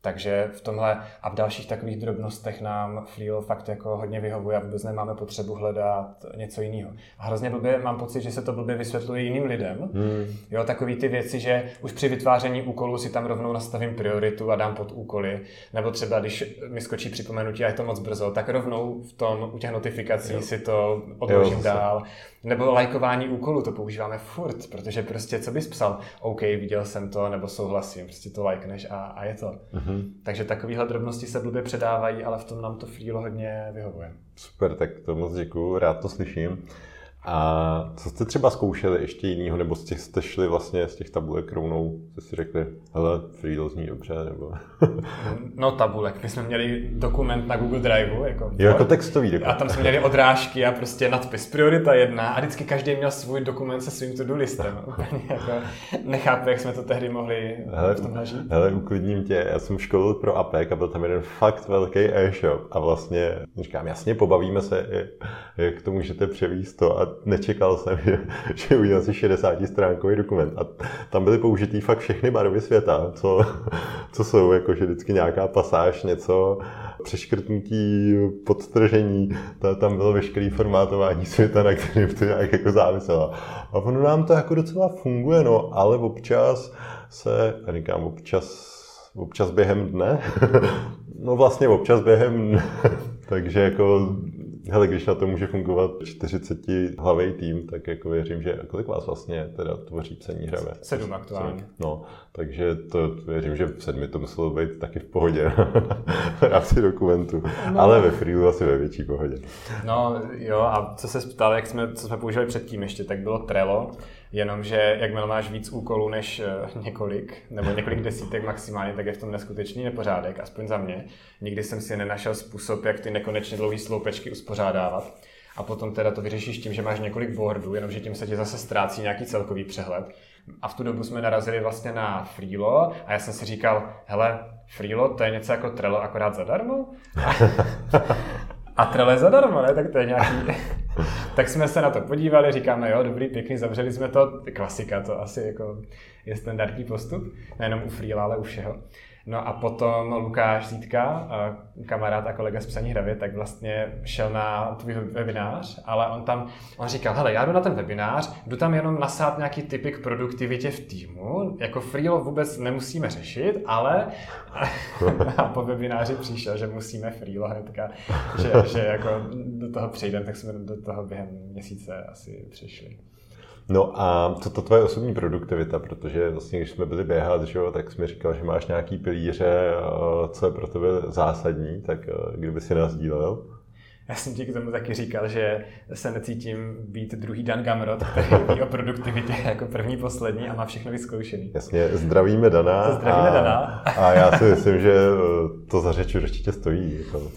Takže v tomhle a v dalších takových drobnostech nám Freelo fakt jako hodně vyhovuje a vůbec nemáme potřebu hledat něco jiného. A hrozně blbě mám pocit, že se to blbě vysvětluje jiným lidem. Hmm. Jo, takový ty věci, že už při vytváření úkolů si tam rovnou nastavím prioritu a dám pod úkoly. Nebo třeba, když mi skočí připomenutí a je to moc brzo, tak rovnou v tom u těch notifikací jo. si to odložím jo, dál. Nebo lajkování úkolů, to používáme furt, protože prostě co bys psal, OK, viděl jsem to, nebo souhlasím, prostě to lajkneš a, a je to. Mm-hmm. Takže takovéhle drobnosti se blbě předávají, ale v tom nám to Freelo hodně vyhovuje. Super, tak to moc děkuju, rád to slyším. A co jste třeba zkoušeli ještě jinýho, nebo z těch jste šli vlastně z těch tabulek rovnou, jste si řekli, hele, Freedle zní dobře, nebo... (laughs) no tabulek, my jsme měli dokument na Google Drive, jako, jo, jako textový dokument. A tam jsme měli odrážky a prostě nadpis. Priorita jedna. A vždycky každý měl svůj dokument se svým to-do listem. (laughs) jako, nechápu, jak jsme to tehdy mohli hele, v tom nažít. Hele, uklidním tě, já jsem školil pro APEC a byl tam jeden fakt velký e-shop. A vlastně, říkám, jasně, pobavíme se, jak to můžete převíst to. A nečekal jsem, (laughs) že, že udělal si 60 stránkový dokument. A tam byly použitý fakt všechny barvy světa, co, co jsou, jakože vždycky nějaká pasáž, něco, přeškrtnutí, podtržení, ta, tam bylo veškeré formátování světa, na kterém to nějak jako záviselo. A ono nám to jako docela funguje, no, ale občas se, já říkám občas, občas během dne, (laughs) no vlastně občas během dne, (laughs) takže jako hele, když na to může fungovat 40 hlavý tým, tak jako věřím, že kolik vás vlastně teda tvoří psaní hravé? Sedm aktuálně. No, takže to věřím, že v sedmi to muselo být taky v pohodě (laughs) v rámci dokumentu, no. ale ve freelu asi ve větší pohodě. No jo, a co se ptal, jak jsme, co jsme používali předtím ještě, tak bylo Trello, jenomže jakmile máš víc úkolů než uh, několik, nebo několik desítek maximálně, tak je v tom neskutečný nepořádek, aspoň za mě. Nikdy jsem si nenašel způsob, jak ty nekonečně dlouhé sloupečky uspořádávat. A potom teda to vyřešíš tím, že máš několik boardů, jenomže tím se ti zase ztrácí nějaký celkový přehled. A v tu dobu jsme narazili vlastně na Freelo a já jsem si říkal, hele, Freelo to je něco jako Trello, akorát zadarmo? (laughs) A Trello je zadarmo, ne? Tak to je nějaký... (laughs) tak jsme se na to podívali, říkáme, jo, dobrý, pěkný, zavřeli jsme to. Klasika, to asi jako je standardní postup. Nejenom u Freela, ale u všeho. No a potom Lukáš Zítka, kamarád a kolega z Psaní hravě, tak vlastně šel na tvůj webinář, ale on tam, on říkal, hele, já jdu na ten webinář, jdu tam jenom nasát nějaký typy k produktivitě v týmu, jako freelo vůbec nemusíme řešit, ale (laughs) a po webináři přišel, že musíme freelo hnedka, že, že jako do toho přejdeme, tak jsme do toho během měsíce asi přišli. No a co to tvoje osobní produktivita, protože vlastně když jsme byli běhat, že jo, tak jsi mi říkal, že máš nějaký pilíře, co je pro tebe zásadní, tak kdyby si nás dílel? Já jsem ti k tomu taky říkal, že se necítím být druhý Dan Gamrot, který o produktivitě (laughs) jako první, poslední a má všechno vyzkoušený. Jasně, zdravíme Dana. Zdravíme a, Dana. A já si myslím, že e, to za řeč určitě stojí. Jako.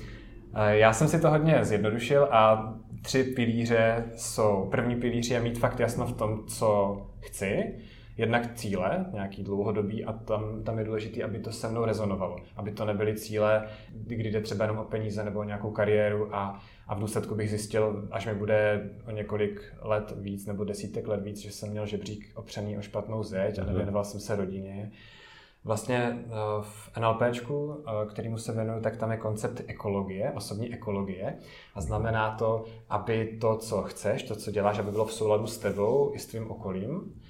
Já jsem si to hodně zjednodušil a tři pilíře jsou, první pilíř je mít fakt jasno v tom, co chci, jednak cíle, nějaký dlouhodobý a tam, tam je důležité, aby to se mnou rezonovalo. Aby to nebyly cíle, kdy jde třeba jenom o peníze nebo o nějakou kariéru a, a v důsledku bych zjistil, až mi bude o několik let víc nebo desítek let víc, že jsem měl žebřík opřený o špatnou zeď a mhm. nevěnoval jsem se rodině Vlastně eh, v NLPčku, eh, kterýmu se věnuju, tak tam je koncept ekologie, osobní ekologie. A znamená to, aby to, co chceš, to, co děláš, aby bylo v souladu s tebou i s tvým okolím.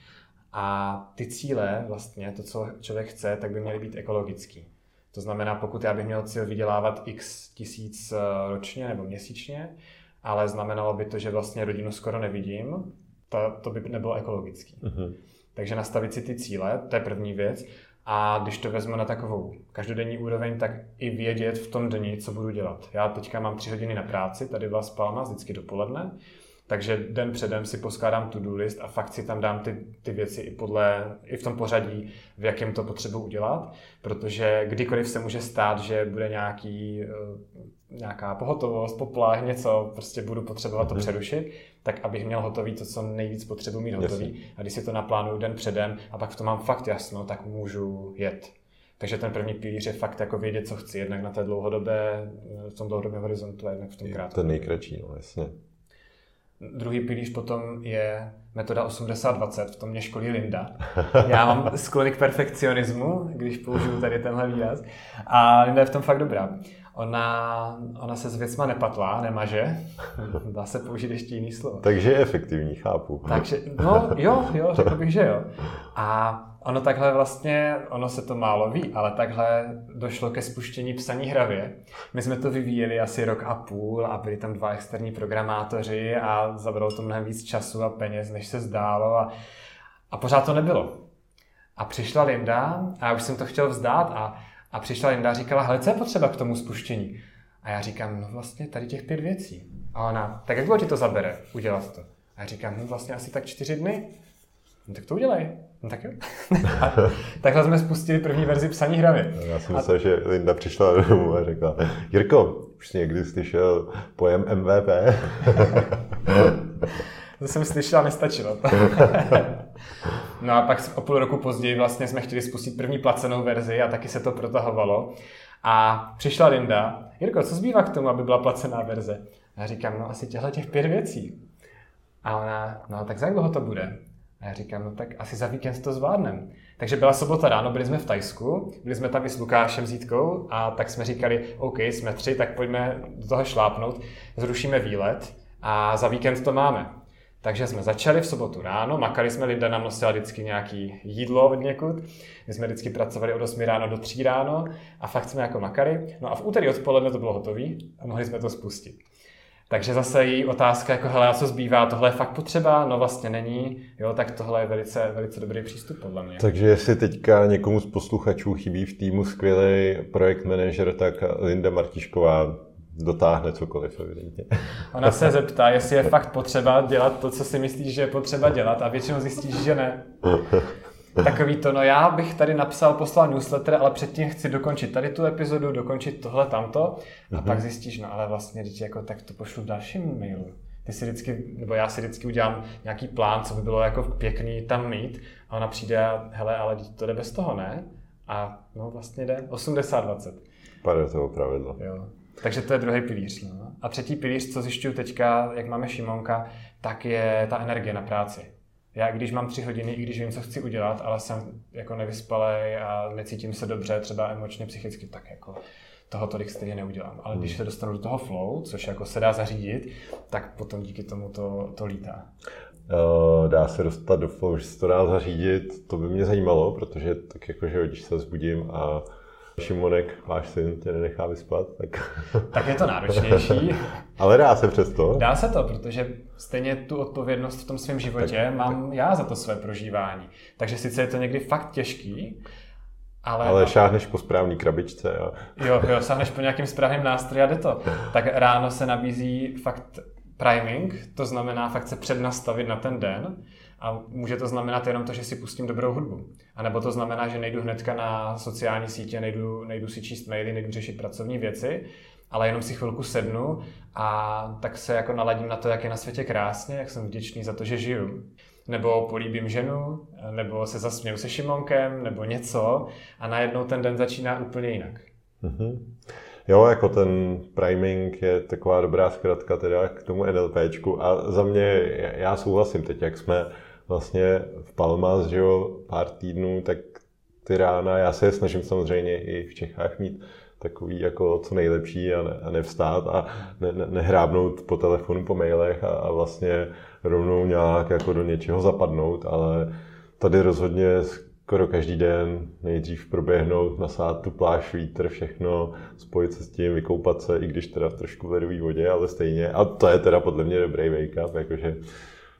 A ty cíle, vlastně to, co člověk chce, tak by měly být ekologický. To znamená, pokud já bych měl cíl vydělávat x tisíc eh, ročně nebo měsíčně, ale znamenalo by to, že vlastně rodinu skoro nevidím, to, to by nebylo ekologický. Uh-huh. Takže nastavit si ty cíle, to je první věc. A když to vezmu na takovou každodenní úroveň, tak i vědět v tom dni, co budu dělat. Já teďka mám tři hodiny na práci, tady byla spálna vždycky dopoledne, takže den předem si poskládám to-do list a fakt si tam dám ty, ty věci i, podle, i v tom pořadí, v jakém to potřebuji udělat, protože kdykoliv se může stát, že bude nějaký, eh, nějaká pohotovost, poplach, něco, prostě budu potřebovat to mhm. přerušit, tak abych měl hotový to, co nejvíc potřebuji mít hotový. Jasně. A když si to naplánuju den předem a pak v tom mám fakt jasno, tak můžu jet. Takže ten první pilíř je fakt jako vědět, co chci, jednak na té dlouhodobé, v tom dlouhodobém horizontu a jednak v tom krátkém. Ten nejkratší, no jasně. Druhý pilíř potom je metoda 80-20, v tom mě školí Linda. (laughs) Já mám sklony k perfekcionismu, když použiju tady tenhle výraz. A Linda je v tom fakt dobrá. Ona, ona se s věcma nepatlá, nemaže. (laughs) Dá se použít ještě jiný slovo. Takže je efektivní, chápu. Takže, no jo, jo, (laughs) řekl bych, že jo. A ono takhle vlastně, ono se to málo ví, ale takhle došlo ke spuštění psaní hravě. My jsme to vyvíjeli asi rok a půl a byli tam dva externí programátoři a zabralo to mnohem víc času a peněz, než se zdálo a, a pořád to nebylo. A přišla Linda a já už jsem to chtěl vzdát a a přišla Linda a říkala, hele, co je potřeba k tomu spuštění? A já říkám, no vlastně tady těch pět věcí. A ona, tak jak dlouho ti to zabere udělat to? A já říkám, no vlastně asi tak čtyři dny. No tak to udělej. No tak jo. (laughs) takhle jsme spustili první verzi psaní hravě. Já jsem myslel, a... že Linda přišla (laughs) domů a řekla, Jirko, už jsi někdy slyšel pojem MVP? (laughs) to jsem slyšel, nestačilo. No a pak o půl roku později vlastně jsme chtěli spustit první placenou verzi a taky se to protahovalo. A přišla Linda, Jirko, co zbývá k tomu, aby byla placená verze? A já říkám, no asi těchto těch pět věcí. A ona, no tak za dlouho to bude? A já říkám, no tak asi za víkend to zvládnem. Takže byla sobota ráno, byli jsme v Tajsku, byli jsme tam i s Lukášem Zítkou a tak jsme říkali, OK, jsme tři, tak pojďme do toho šlápnout, zrušíme výlet a za víkend to máme. Takže jsme začali v sobotu ráno, makali jsme, Linda nám nosila vždycky nějaký jídlo od někud. My jsme vždycky pracovali od 8 ráno do 3 ráno a fakt jsme jako makali. No a v úterý odpoledne to bylo hotové a mohli jsme to spustit. Takže zase její otázka, jako hele, co zbývá, tohle je fakt potřeba? No vlastně není, jo, tak tohle je velice, velice dobrý přístup podle mě. Takže jestli teďka někomu z posluchačů chybí v týmu skvělý projekt manažer, tak Linda Martišková dotáhne cokoliv, evidentně. Ona se zeptá, jestli je (laughs) fakt potřeba dělat to, co si myslíš, že je potřeba dělat a většinou zjistíš, že ne. (laughs) Takový to, no já bych tady napsal, poslal newsletter, ale předtím chci dokončit tady tu epizodu, dokončit tohle, tamto a mm-hmm. pak zjistíš, no ale vlastně, teď jako tak to pošlu v dalším mailu. Ty si vždycky, nebo já si vždycky udělám nějaký plán, co by bylo jako pěkný tam mít a ona přijde a hele, ale to jde bez toho, ne? A no vlastně jde 80-20. Pade toho pravidlo. Jo. Takže to je druhý pilíř. No. A třetí pilíř, co zjišťuju teďka, jak máme Šimonka, tak je ta energie na práci. Já když mám tři hodiny, i když vím, co chci udělat, ale jsem jako nevyspalý a necítím se dobře, třeba emočně, psychicky, tak jako toho tolik stejně neudělám. Ale když hmm. se dostanu do toho flow, což jako se dá zařídit, tak potom díky tomu to, to lítá. Uh, dá se dostat do flow, že se to dá zařídit, to by mě zajímalo, protože tak jako, že když se zbudím a Šimonek, váš syn, tě nenechá vyspat, tak... (laughs) Tak je to náročnější. (laughs) Ale dá se přesto. Dá se to, protože stejně tu odpovědnost v tom svém životě tak, mám tak. já za to své prožívání. Takže sice je to někdy fakt těžký, ale... Ale šáhneš po správný krabičce. A... Jo, jo, (laughs) šáhneš po nějakým správným nástroji a jde to. Tak ráno se nabízí fakt priming, to znamená fakt se přednastavit na ten den a může to znamenat jenom to, že si pustím dobrou hudbu. A nebo to znamená, že nejdu hnedka na sociální sítě, nejdu, nejdu si číst maily, nejdu řešit pracovní věci, ale jenom si chvilku sednu a tak se jako naladím na to, jak je na světě krásně, jak jsem vděčný za to, že žiju. Nebo políbím ženu, nebo se zasměju se Šimonkem, nebo něco a najednou ten den začíná úplně jinak. Mm-hmm. Jo, jako ten priming je taková dobrá zkratka teda k tomu NLPčku a za mě, já souhlasím teď, jak jsme vlastně v Palmas, že jo, pár týdnů, tak ty rána, já se je snažím samozřejmě i v Čechách mít takový jako co nejlepší a, ne, a nevstát a ne, ne, nehrábnout po telefonu, po mailech a, a vlastně rovnou nějak jako do něčeho zapadnout, ale tady rozhodně skoro každý den nejdřív proběhnout, nasát tu pláž, vítr, všechno, spojit se s tím, vykoupat se, i když teda v trošku ledové vodě, ale stejně. A to je teda podle mě dobrý wake up, jakože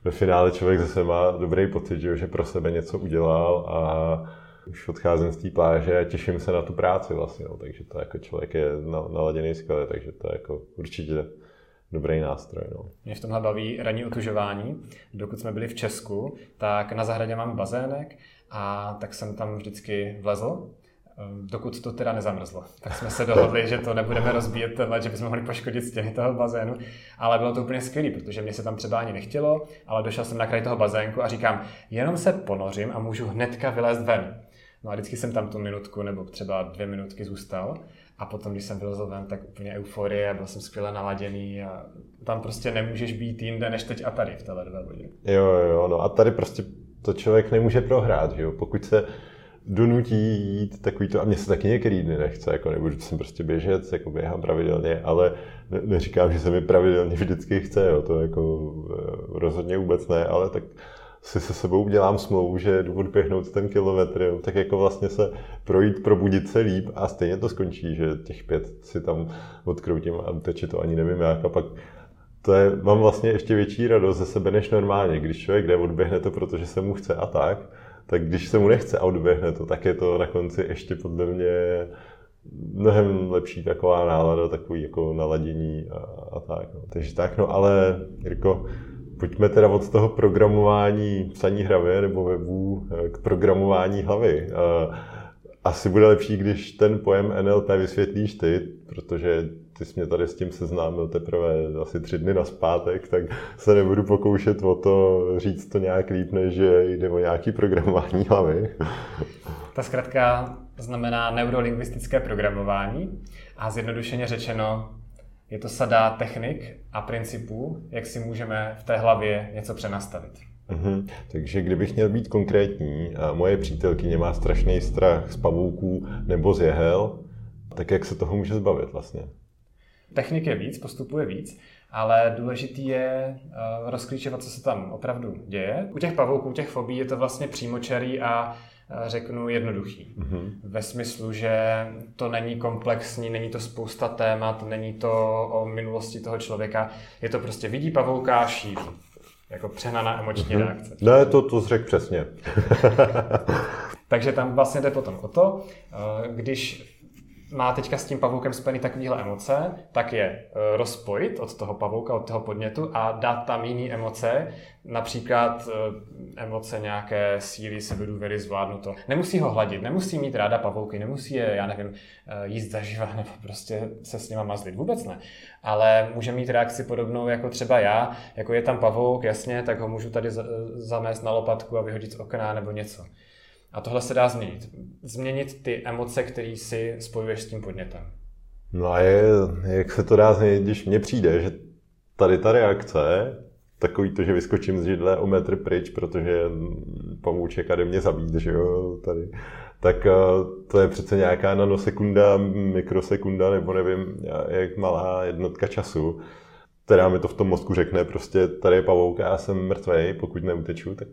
ve finále člověk zase má dobrý pocit, že, že pro sebe něco udělal a už odcházím z té pláže a těším se na tu práci vlastně, no, takže to jako člověk je naladěný skvěle, takže to je jako určitě dobrý nástroj. No. Mě v tomhle baví ranní otužování. Dokud jsme byli v Česku, tak na zahradě máme bazének a tak jsem tam vždycky vlezl dokud to teda nezamrzlo. Tak jsme se dohodli, že to nebudeme rozbíjet tenhle, že bychom mohli poškodit stěny toho bazénu, ale bylo to úplně skvělé, protože mě se tam třeba ani nechtělo, ale došel jsem na kraj toho bazénku a říkám, jenom se ponořím a můžu hnedka vylézt ven. No a vždycky jsem tam tu minutku nebo třeba dvě minutky zůstal a potom, když jsem vylezl ven, tak úplně euforie, byl jsem skvěle naladěný a tam prostě nemůžeš být jinde než teď a tady v té ledové vodě. Jo, jo, no a tady prostě to člověk nemůže prohrát, že jo? Pokud se donutí jít takový to, a mě se taky některý dny nechce, jako nebudu jsem prostě běžet, jako běhám pravidelně, ale ne, neříkám, že se mi pravidelně vždycky chce, jo, to jako eh, rozhodně vůbec ne, ale tak si se sebou udělám smlouvu, že jdu odběhnout ten kilometr, jo, tak jako vlastně se projít, probudit se líp a stejně to skončí, že těch pět si tam odkroutím a teče to ani nevím jak. A pak to je, mám vlastně ještě větší radost ze sebe než normálně, když člověk jde, odběhne to, protože se mu chce a tak, tak když se mu nechce a odběhne to, tak je to na konci ještě podle mě mnohem lepší taková nálada, takový jako naladění a, a tak. No. Takže tak, no ale Jirko, pojďme teda od toho programování psaní hravě nebo webu eh, k programování hlavy. Eh, asi bude lepší, když ten pojem NLP vysvětlíš ty, protože ty jsi mě tady s tím seznámil teprve asi tři dny na zpátek, tak se nebudu pokoušet o to říct to nějak líp, než že jde o nějaký programování (laughs) hlavy. Ta zkrátka znamená neurolingvistické programování a zjednodušeně řečeno je to sada technik a principů, jak si můžeme v té hlavě něco přenastavit. Mm-hmm. Takže kdybych měl být konkrétní, moje přítelkyně má strašný strach z pavouků nebo z jehel, tak jak se toho může zbavit vlastně? Technik je víc, postupuje víc, ale důležitý je uh, rozklíčovat, co se tam opravdu děje. U těch pavouků, těch fobí je to vlastně přímočarý a řeknu jednoduchý. Mm-hmm. Ve smyslu, že to není komplexní, není to spousta témat, není to o minulosti toho člověka, je to prostě vidí pavouka a šíří. Jako přehnaná emoční mm-hmm. reakce. Ne, to, to řekl přesně. (laughs) Takže tam vlastně jde potom o to, eh, když má teďka s tím pavoukem spojený takovéhle emoce, tak je eh, rozpojit od toho pavouka, od toho podnětu a dát tam jiné emoce, například eh, emoce nějaké síly, sebedůvěry, zvládnu to. Nemusí ho hladit, nemusí mít ráda pavouky, nemusí je, já nevím, jíst zaživa (laughs) nebo prostě se s nima mazlit, vůbec ne. Ale může mít reakci podobnou jako třeba já, jako je tam pavouk, jasně, tak ho můžu tady zamést na lopatku a vyhodit z okna nebo něco. A tohle se dá změnit. Změnit ty emoce, které si spojuješ s tím podnětem. No a je, jak se to dá změnit, když mně přijde, že tady ta reakce, takový to, že vyskočím z židle o metr pryč, protože pamouček jde mě zabít, že jo, tady, tak eh, to je přece nějaká nanosekunda, mikrosekunda, nebo nevím, jak malá jednotka času, která mi to v tom mozku řekne, prostě tady je pavouk a já jsem mrtvý, pokud neuteču, tak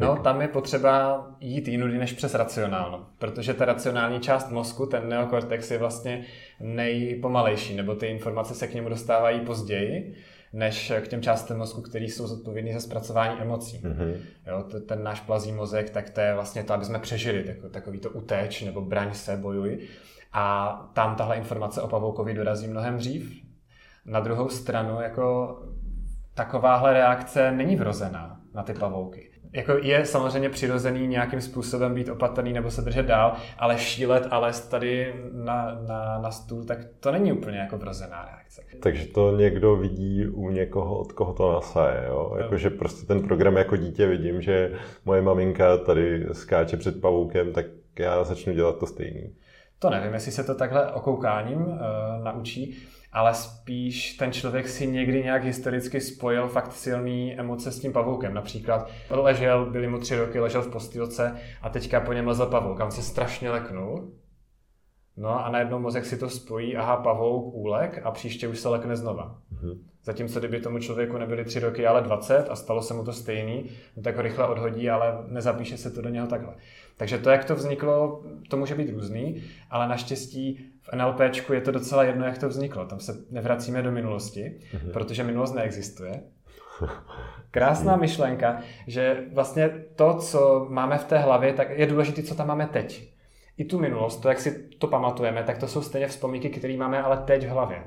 No, tam je potřeba jít jinudy než přes racionálno, protože ta racionální část mozku, ten neokortex je vlastně nejpomalejší, nebo ty informace se k němu dostávají později, než k těm částem mozku, které jsou zodpovědní za zpracování emocí. Mm-hmm. Jo, ten náš plazí mozek, tak to je vlastně to, aby jsme přežili, tak, takový to utéč nebo braň se, bojuj. A tam tahle informace o pavoukovi dorazí mnohem dřív. Na druhou stranu, jako takováhle reakce není vrozená na ty pavouky jako je samozřejmě přirozený nějakým způsobem být opatrný nebo se držet dál, ale šílet a lézt tady na, na, na stůl, tak to není úplně jako vrozená reakce. Takže to někdo vidí u někoho, od koho to nasaje, jo? Jakože prostě ten program jako dítě vidím, že moje maminka tady skáče před pavoukem, tak já začnu dělat to stejný. To nevím, jestli se to takhle okoukáním uh, naučí ale spíš ten člověk si někdy nějak historicky spojil fakt silný emoce s tím pavoukem. Například ležel, byly mu tři roky, ležel v postýlce a teďka po něm lezl pavouk a on se strašně leknul. No a najednou mozek si to spojí, aha, pavouk, úlek a příště už se lekne znova. Mm-hmm. Zatímco kdyby tomu člověku nebyly tři roky, ale 20 a stalo se mu to stejný, no tak ho rychle odhodí, ale nezapíše se to do něho takhle. Takže to, jak to vzniklo, to může být různý, ale naštěstí v NLP je to docela jedno, jak to vzniklo. Tam se nevracíme do minulosti, mm-hmm. protože minulost neexistuje. (laughs) Krásná myšlenka, že vlastně to, co máme v té hlavě, tak je důležité, co tam máme teď. I tu minulost, to, jak si to pamatujeme, tak to jsou stejně vzpomínky, které máme ale teď v hlavě.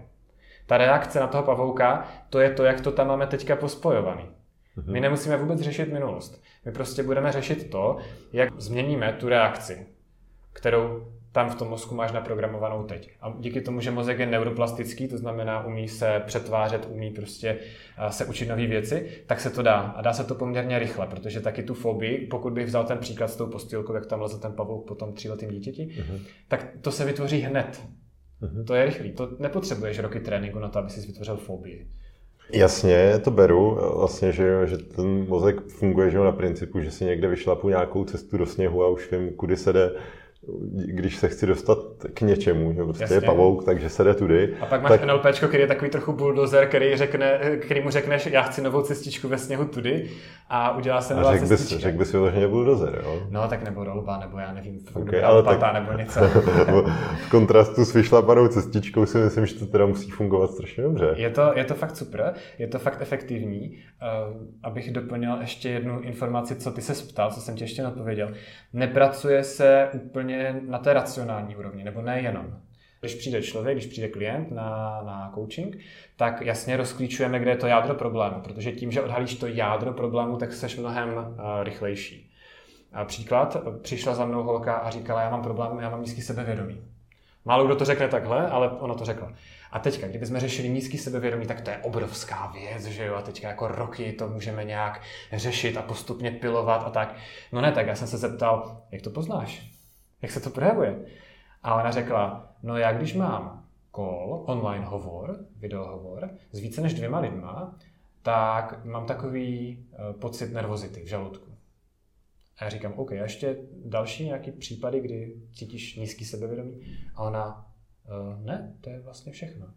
Ta reakce na toho pavouka, to je to, jak to tam máme teďka pospojovaný. Mm-hmm. My nemusíme vůbec řešit minulost. My prostě budeme řešit to, jak změníme tu reakci, kterou tam v tom mozku máš naprogramovanou teď. A díky tomu, že mozek je neuroplastický, to znamená umí se přetvářet, umí prostě se učit nové věci, tak se to dá. A dá se to poměrně rychle, protože taky tu fobii, pokud bych vzal ten příklad s tou postýlkou, jak tam leze ten pavouk po tom tříletým dítěti, uh-huh. tak to se vytvoří hned. Uh-huh. To je rychlý. To nepotřebuješ roky tréninku na to, aby si vytvořil fobii. Jasně, to beru, vlastně, že, že ten mozek funguje že na principu, že si někde vyšlapu nějakou cestu do sněhu a už vím, kudy se jde když se chci dostat k něčemu, že prostě Jasně. je pavouk, takže se jde tudy. A pak máš tak... NLP, který je takový trochu bulldozer, který, řekne, který mu řekneš, já chci novou cestičku ve sněhu tudy a udělá se nová řek cestička. Bys, řek bys vyloženě bulldozer, jo? No tak nebo rolba, nebo já nevím, okay, ale tak... nebo něco. (laughs) v kontrastu s vyšlapanou cestičkou si myslím, že to teda musí fungovat strašně dobře. Je to, je to fakt super, je to fakt efektivní. Uh, abych doplnil ještě jednu informaci, co ty se ptal, co jsem ti ještě odpověděl. Nepracuje se úplně úplně na té racionální úrovni, nebo nejenom. Když přijde člověk, když přijde klient na, na coaching, tak jasně rozklíčujeme, kde je to jádro problému, protože tím, že odhalíš to jádro problému, tak jsi mnohem uh, rychlejší. A příklad, přišla za mnou holka a říkala, já mám problém, já mám nízký sebevědomí. Málo kdo to řekne takhle, ale ona to řekla. A teďka, kdybychom řešili nízký sebevědomí, tak to je obrovská věc, že jo, a teďka jako roky to můžeme nějak řešit a postupně pilovat a tak. No ne, tak já jsem se zeptal, jak to poznáš? Jak se to projevuje? A ona řekla, no já když mám call, online hovor, videohovor s více než dvěma lidma, tak mám takový uh, pocit nervozity v žaludku. A já říkám, OK, a ještě další nějaký případy, kdy cítíš nízký sebevědomí? A ona, uh, ne, to je vlastně všechno.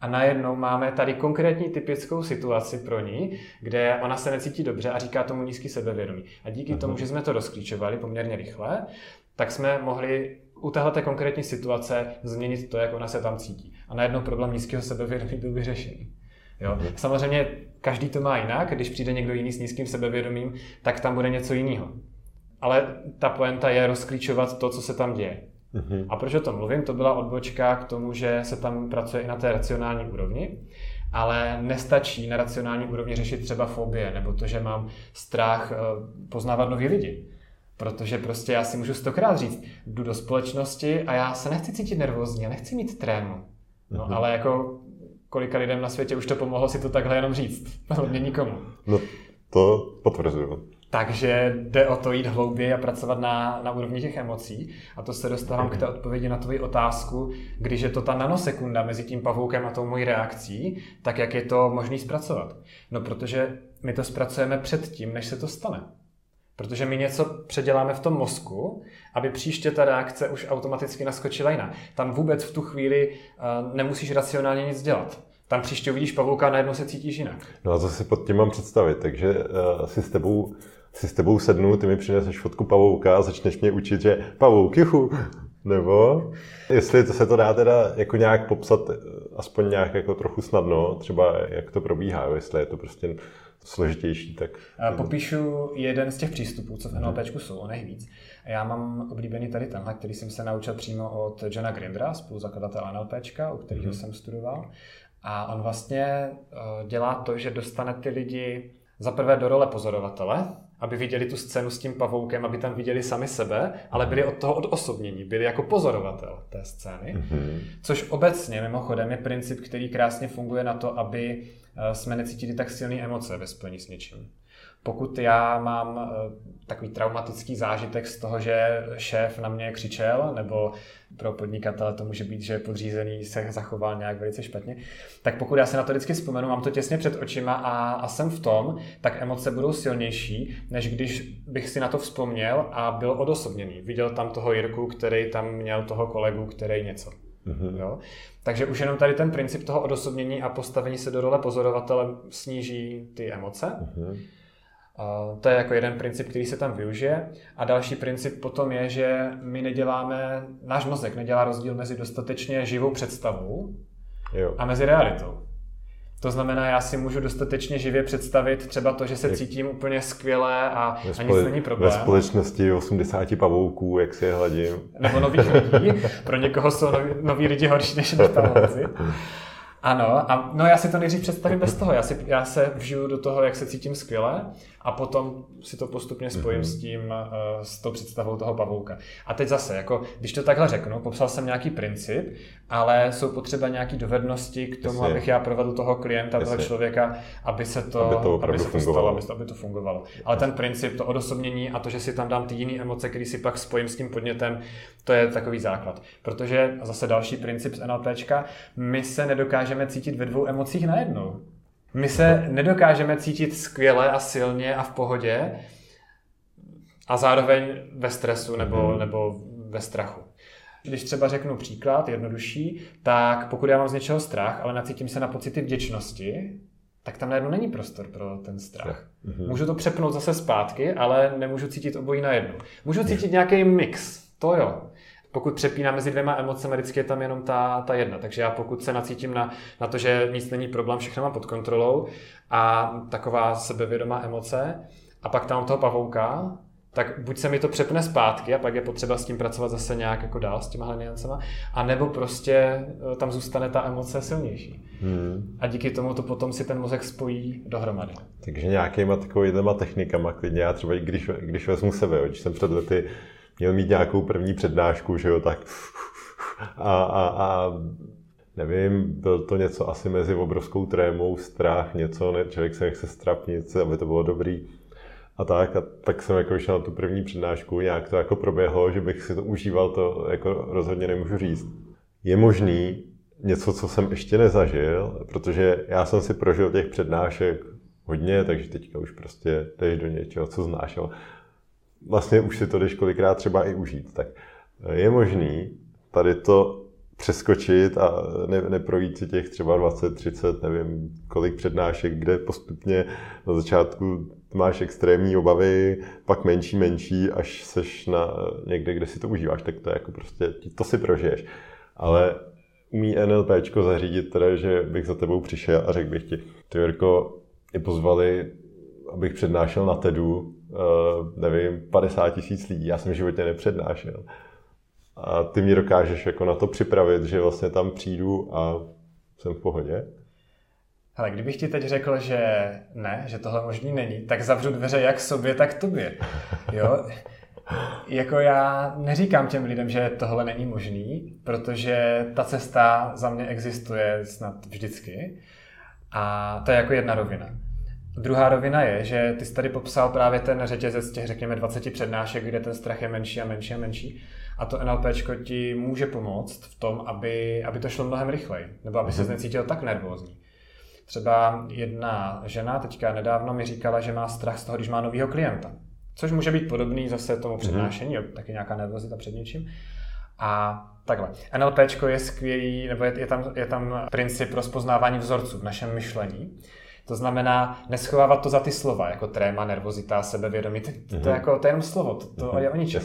A najednou máme tady konkrétní typickou situaci pro ní, kde ona se necítí dobře a říká tomu nízký sebevědomí. A díky tomu, že jsme to rozklíčovali poměrně rychle, tak jsme mohli u téhle konkrétní situace změnit to, jak ona se tam cítí. A najednou problém nízkého sebevědomí byl vyřešený. Jo? Mhm. Samozřejmě každý to má jinak, když přijde někdo jiný s nízkým sebevědomím, tak tam bude něco jiného. Ale ta poenta je rozklíčovat to, co se tam děje. Mm-hmm. A proč o tom mluvím? To byla odbočka k tomu, že se tam pracuje i na té racionální úrovni, ale nestačí na racionální úrovni řešit třeba fobie nebo to, že mám strach eh, poznávat nový lidi. Protože prostě já si můžu stokrát říct, jdu do společnosti a já se nechci cítit nervózní, já nechci mít trému. No mm-hmm. ale jako kolika lidem na světě už to pomohlo si to takhle jenom říct. (laughs) Hlavně nikomu. No to potvrzuju. Takže jde o to jít hlouběji a pracovat na, na úrovni těch emocí. A to se dostávám k té odpovědi na tvoji otázku, když je to ta nanosekunda mezi tím pavoukem a tou mojí reakcí, tak jak je to možný zpracovat? No protože my to zpracujeme před tím, než se to stane. Protože my něco předěláme v tom mozku, aby příště ta reakce už automaticky naskočila jiná. Tam vůbec v tu chvíli uh, nemusíš racionálně nic dělat. Tam příště uvidíš pavouka a najednou se cítíš jinak. No a co si pod tím mám představit? Takže uh, si s tebou si s tebou sednu, ty mi přineseš fotku pavouka a začneš mě učit, že pavouk, juchu, nebo jestli to se to dá teda jako nějak popsat, eh, aspoň nějak jako trochu snadno, třeba jak to probíhá, jestli je to prostě složitější, tak... Popíšu jeden z těch přístupů, co v NLP jsou, o nejvíc. Já mám oblíbený tady tenhle, který jsem se naučil přímo od Johna Grindra, spoluzakladatele NLP, u kterého mm-hmm. jsem studoval. A on vlastně eh, dělá to, že dostane ty lidi za prvé do role pozorovatele, aby viděli tu scénu s tím pavoukem, aby tam viděli sami sebe, ale byli od toho odosobnění, byli jako pozorovatel té scény. Mm-hmm. Což obecně mimochodem je princip, který krásně funguje na to, aby eh, jsme necítili tak silné emoce ve spojení s něčím. Pokud já mám eh, takový traumatický zážitek z toho, že šéf na mě křičel, nebo pro podnikatele to může být, že podřízený se zachoval nějak velice špatně, tak pokud já se na to vždycky vzpomenu, mám to těsně před očima a, a jsem v tom, tak emoce budou silnější, než když bych si na to vzpomněl a byl odosobněný. Viděl tam toho Jirku, který tam měl toho kolegu, který něco. Mm-hmm. Jo? Takže už jenom tady ten princip toho odosobnění a postavení se do role pozorovatele sníží ty emoce. Mm-hmm. To je jako jeden princip, který se tam využije. A další princip potom je, že my neděláme, náš mozek nedělá rozdíl mezi dostatečně živou představou jo. a mezi realitou. To znamená, já si můžu dostatečně živě představit třeba to, že se cítím úplně skvěle a, spole- a nic není problém. Ve společnosti 80 pavouků, jak si je hladím. Nebo nových lidí. Pro někoho jsou noví, noví lidi horší než (laughs) pavouci. Ano, a no já si to nejdřív představím bez toho. Já, si, já se vžiju do toho, jak se cítím skvěle a potom si to postupně spojím mm-hmm. s tím, uh, s tou představou toho pavouka. A teď zase, jako, když to takhle řeknu, popsal jsem nějaký princip, ale jsou potřeba nějaké dovednosti k tomu, Jasně. abych já provedl toho klienta, Jasně. toho člověka, aby se to, aby to, aby se to stalo, aby to, aby to fungovalo. Ale ten princip, to odosobnění a to, že si tam dám ty jiné emoce, které si pak spojím s tím podnětem, to je takový základ. Protože zase další princip z NLPčka, my se nedokážeme cítit ve dvou emocích najednou. My se nedokážeme cítit skvěle a silně a v pohodě a zároveň ve stresu nebo, hmm. nebo ve strachu. Když třeba řeknu příklad, jednodušší, tak pokud já mám z něčeho strach, ale nacítím se na pocity vděčnosti, tak tam najednou není prostor pro ten strach. Mm-hmm. Můžu to přepnout zase zpátky, ale nemůžu cítit obojí najednou. Můžu cítit nějaký mix, to jo pokud přepínám mezi dvěma emocemi, vždycky je tam jenom ta, ta jedna. Takže já pokud se nacítím na, na to, že nic není problém, všechno mám pod kontrolou a taková sebevědomá emoce a pak tam toho pavouka, tak buď se mi to přepne zpátky a pak je potřeba s tím pracovat zase nějak jako dál s těma niancema, a nebo prostě eh, tam zůstane ta emoce silnější. Hmm. A díky tomu to potom si ten mozek spojí dohromady. Takže nějakýma takovýma technikama klidně, já třeba když, když vezmu sebe, když jsem před lety měl mít nějakou první přednášku, že jo, tak a, a, a nevím, byl to něco asi mezi obrovskou trémou, strach, něco, ne, člověk se nechce strapnit, aby to bylo dobrý a tak. A tak jsem jako šel na tu první přednášku, nějak to jako proběhlo, že bych si to užíval, to jako rozhodně nemůžu říct. Je možný něco, co jsem ještě nezažil, protože já jsem si prožil těch přednášek hodně, takže teďka už prostě jdeš do něčeho, co znáš, vlastně už si to jdeš kolikrát třeba i užít. Tak je možný tady to přeskočit a ne, neprojít si těch třeba 20, 30, nevím kolik přednášek, kde postupně na začátku máš extrémní obavy, pak menší, menší, až seš na někde, kde si to užíváš, tak to je jako prostě, to si prožiješ. Ale umí NLPčko zařídit teda, že bych za tebou přišel a řekl bych ti, ty Jirko, je pozvali, abych přednášel na TEDu, nevím, 50 tisíc lidí, já jsem životě nepřednášel. A ty mě dokážeš jako na to připravit, že vlastně tam přijdu a jsem v pohodě? Ale kdybych ti teď řekl, že ne, že tohle možný není, tak zavřu dveře jak sobě, tak tobě. Jo? Jako já neříkám těm lidem, že tohle není možný, protože ta cesta za mě existuje snad vždycky. A to je jako jedna rovina. Druhá rovina je, že ty jsi tady popsal právě ten řetězec těch, řekněme, 20 přednášek, kde ten strach je menší a menší a menší. A to NLP ti může pomoct v tom, aby, aby to šlo mnohem rychleji, nebo aby se mhm. necítil tak nervózní. Třeba jedna žena teďka nedávno mi říkala, že má strach z toho, když má nového klienta. Což může být podobný zase tomu mhm. přednášení, mm-hmm. taky nějaká nervozita před něčím. A takhle. NLP je skvělý, nebo je, je, tam, je tam princip rozpoznávání vzorců v našem myšlení. To znamená neschovávat to za ty slova, jako tréma, nervozita, sebevědomí. To, to, to, mm-hmm. jako, to je jenom slovo, to, to mm-hmm. je o ničem.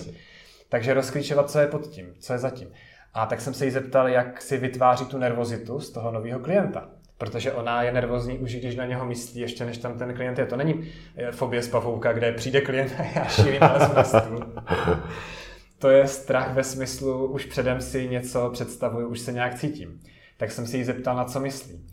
Takže rozklíčovat, co je pod tím, co je zatím. A tak jsem se jí zeptal, jak si vytváří tu nervozitu z toho nového klienta. Protože ona je nervózní už, když na něho myslí, ještě než tam ten klient je. To není eh, fobie z pavouka, kde přijde klient a já šílím (laughs) na stůl. To je strach ve smyslu, už předem si něco představuju, už se nějak cítím. Tak jsem si jí zeptal, na co myslí.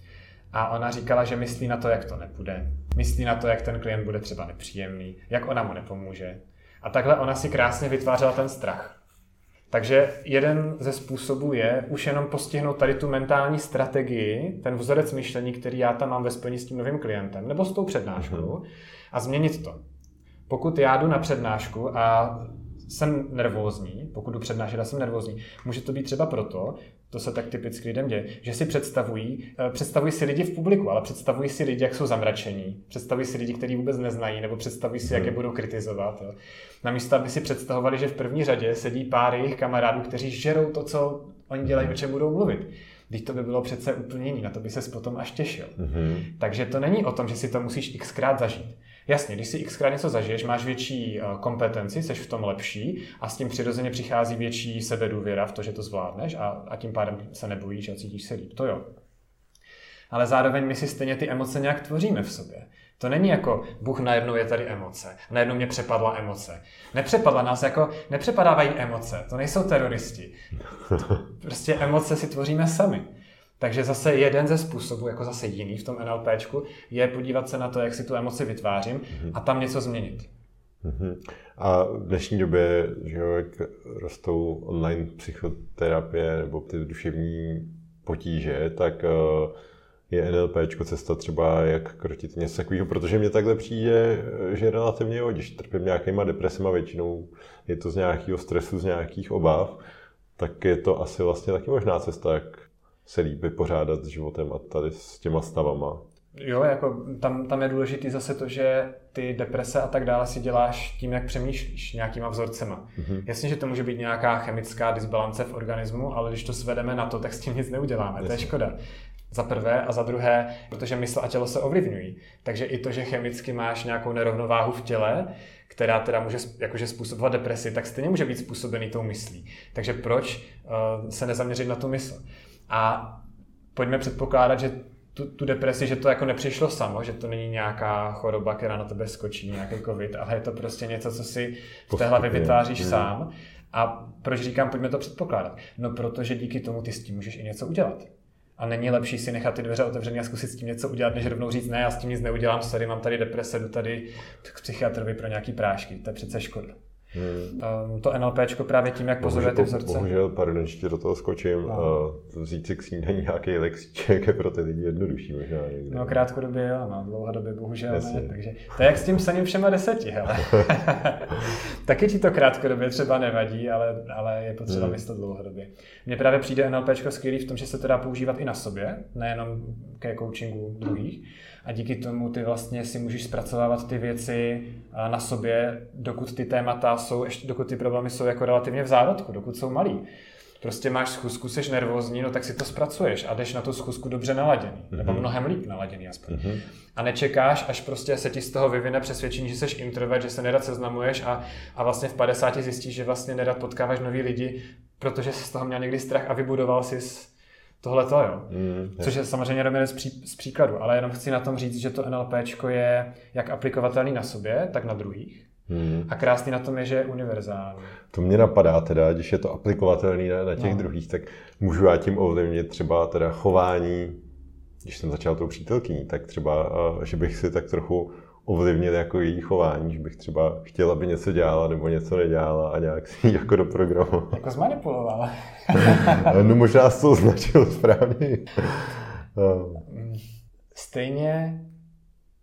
A ona říkala, že myslí na to, jak to nepůjde. Myslí na to, jak ten klient bude třeba nepříjemný, jak ona mu nepomůže. A takhle ona si krásně vytvářela ten strach. Takže jeden ze způsobů je už jenom postihnout tady tu mentální strategii, ten vzorec myšlení, který já tam mám ve spojení s tím novým klientem, nebo s tou přednáškou, a změnit to. Pokud já jdu na přednášku a jsem nervózní, pokud jdu přednášet a jsem nervózní, může to být třeba proto, to se tak typicky lidem děje, že si představují, eh, představují si lidi v publiku, ale představují si lidi, jak jsou zamračení, představují si lidi, kteří vůbec neznají, nebo představují si, jak je mhm. budou kritizovat. Jo. Namísto, aby si představovali, že v první řadě sedí pár jejich kamarádů, kteří žerou to, co oni dělají, o čem budou mluvit. Když to by bylo přece úplně jiný, na to by ses potom až těšil. Mm-hmm. Takže to není o tom, že si to musíš xkrát zažít. Jasně, když si xkrát něco zažiješ, máš větší eh, kompetenci, jsi v tom lepší a s tím přirozeně přichází větší sebedůvěra v to, že to zvládneš a, a tím pádem se nebojíš a cítíš se líp. To jo. Ale zároveň my si stejně ty emoce nějak tvoříme v sobě. To není jako, Bůh najednou je tady emoce, najednou mě přepadla emoce. Nepřepadla nás jako, nepřepadávají emoce, to nejsou teroristi. (laughs) Prostě emoce si tvoříme sami. Takže zase jeden ze způsobů, jako zase jiný v tom NLPčku, je podívat se na to, jak si tu emoci vytvářím a tam něco změnit. Mhm. A v dnešní době, že jo, jak rostou online psychoterapie nebo ty duševní potíže, tak uh, je NLP cesta třeba, jak krotit něco takového, protože mě takhle přijde, že relativně jo, když trpím nějakýma depresema, většinou je to z nějakého stresu, z nějakých obav, tak je to asi vlastně taky možná cesta, jak se líp vypořádat s životem a tady s těma stavama. Jo, jako tam, tam je důležité zase to, že ty deprese a tak dále si děláš tím, jak přemýšlíš, nějakýma vzorcema. Mm-hmm. Jasně, že to může být nějaká chemická disbalance v organismu, ale když to svedeme na to, tak s tím nic neuděláme. Jasně. To je škoda. Za prvé a za druhé, protože mysl a tělo se ovlivňují. Takže i to, že chemicky máš nějakou nerovnováhu v těle, která teda může jakože způsobovat depresi, tak stejně může být způsobený tou myslí. Takže proč uh, se nezaměřit na tu mysl? A pojďme předpokládat, že tu, tu depresi, že to jako nepřišlo samo, že to není nějaká choroba, která na tebe skočí, nějaký covid, ale je to prostě něco, co si v té hlavě vytváříš hmm. sám. A proč říkám, pojďme to předpokládat? No protože díky tomu ty s tím můžeš i něco udělat. A není lepší si nechat ty dveře otevřené a zkusit s tím něco udělat, než rovnou říct, ne, já s tím nic neudělám, sorry, mám tady deprese, jdu tady k psychiatrovi pro nějaký prášky. To je přece škoda. Hmm. Um, to NLP právě tím, jak pozoruje ty vzorce. Bohužel, pardon, ještě do toho skočím, no. uh, vzít si k snídaní nějaký lexíček je pro ty lidi jednodušší možná někde. No krátkodobě jo, no, dlouhodobě bohužel Jasně. ne, takže to je jak s tím psaním všema deseti, hele. (laughs) Taky ti to krátkodobě třeba nevadí, ale, ale je potřeba hmm. myslet dlouhodobě. Mně právě přijde NLP skvělý v tom, že se to dá používat i na sobě, nejenom ke coachingu druhých a díky tomu ty vlastně si můžeš zpracovávat ty věci na sobě, dokud ty témata jsou, ještě dokud ty problémy jsou jako relativně v zárodku, dokud jsou malí. Prostě máš schůzku, jsi nervózní, no tak si to zpracuješ a jdeš na tu schůzku dobře naladěný, mm-hmm. nebo mnohem líp naladěný aspoň. Mm-hmm. A nečekáš, až prostě se ti z toho vyvine přesvědčení, že jsi introvert, že se nerad seznamuješ a, a vlastně v 50 zjistíš, že vlastně nerad potkáváš nový lidi, protože jsi z toho měl někdy strach a vybudoval si tohle to, jo. Mm, Což je samozřejmě jenom z, pří, z příkladu, ale jenom chci na tom říct, že to NLP je jak aplikovatelný na sobě, tak na druhých. Hmm. A krásný na tom je, že je univerzální. To mě napadá teda, když je to aplikovatelný na, na těch no. druhých, tak můžu já tím ovlivnit třeba teda chování, když jsem začal tou přítelkyní, tak třeba, že bych si tak trochu ovlivnit jako její chování, že bych třeba chtěl, aby něco dělala nebo něco nedělala a nějak si ji jako doprogramoval. Jako zmanipulovala. (laughs) no možná jsi to označil správně. Stejně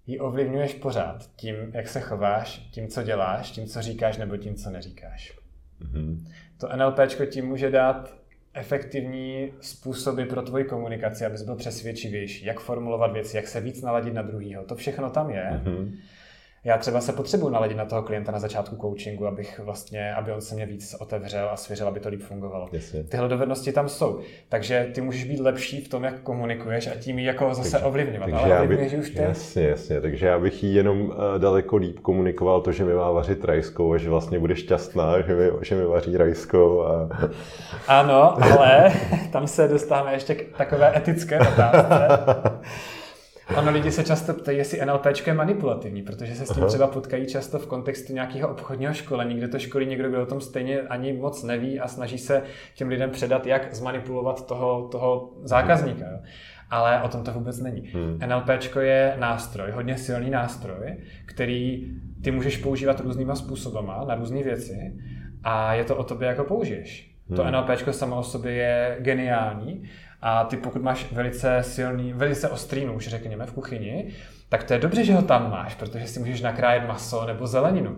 ji ovlivňuješ pořád tím, jak se chováš, tím, co děláš, tím, co říkáš nebo tím, co neříkáš. Mm-hmm. To NLP ti může dát efektivní způsoby pro tvoji komunikaci, abys byl přesvědčivější, jak formulovat věci, jak se víc naladit na druhýho. To všechno tam je. Mm-hmm já třeba se potřebuji naladit na toho klienta na začátku coachingu, abych vlastně, aby on se mě víc otevřel a svěřil, aby to líp fungovalo. Jasně. Tyhle dovednosti tam jsou. Takže ty můžeš být lepší v tom, jak komunikuješ a tím ji jako zase takže, ovlivňovat. Takže Ale ovlivňuješ už ty. Jasně, jasně. Takže já bych jí jenom uh, daleko líp komunikoval to, že mi má vařit rajskou a že vlastně bude šťastná, že mi, že mi vaří rajskou. A... Ano, ale (laughs) tam se dostáváme ještě k takové etické otázce. (laughs) Ano, lidi se často ptají, jestli NLP je manipulativní, protože se s tím Aha. třeba potkají často v kontextu nějakého obchodního školení, kde to školí někdo, kdo o tom stejně ani moc neví a snaží se těm lidem předat, jak zmanipulovat toho, toho zákazníka. Jo. Ale o tom to vůbec není. Hmm. NLP je nástroj, hodně silný nástroj, který ty můžeš používat různýma způsobama na různé věci a je to o tobě, jako použiješ. Hmm. To NLP samo o sobě je geniální a ty pokud máš velice silný, velice ostrý nůž, řekněme, v kuchyni, tak to je dobře, že ho tam máš, protože si můžeš nakrájet maso nebo zeleninu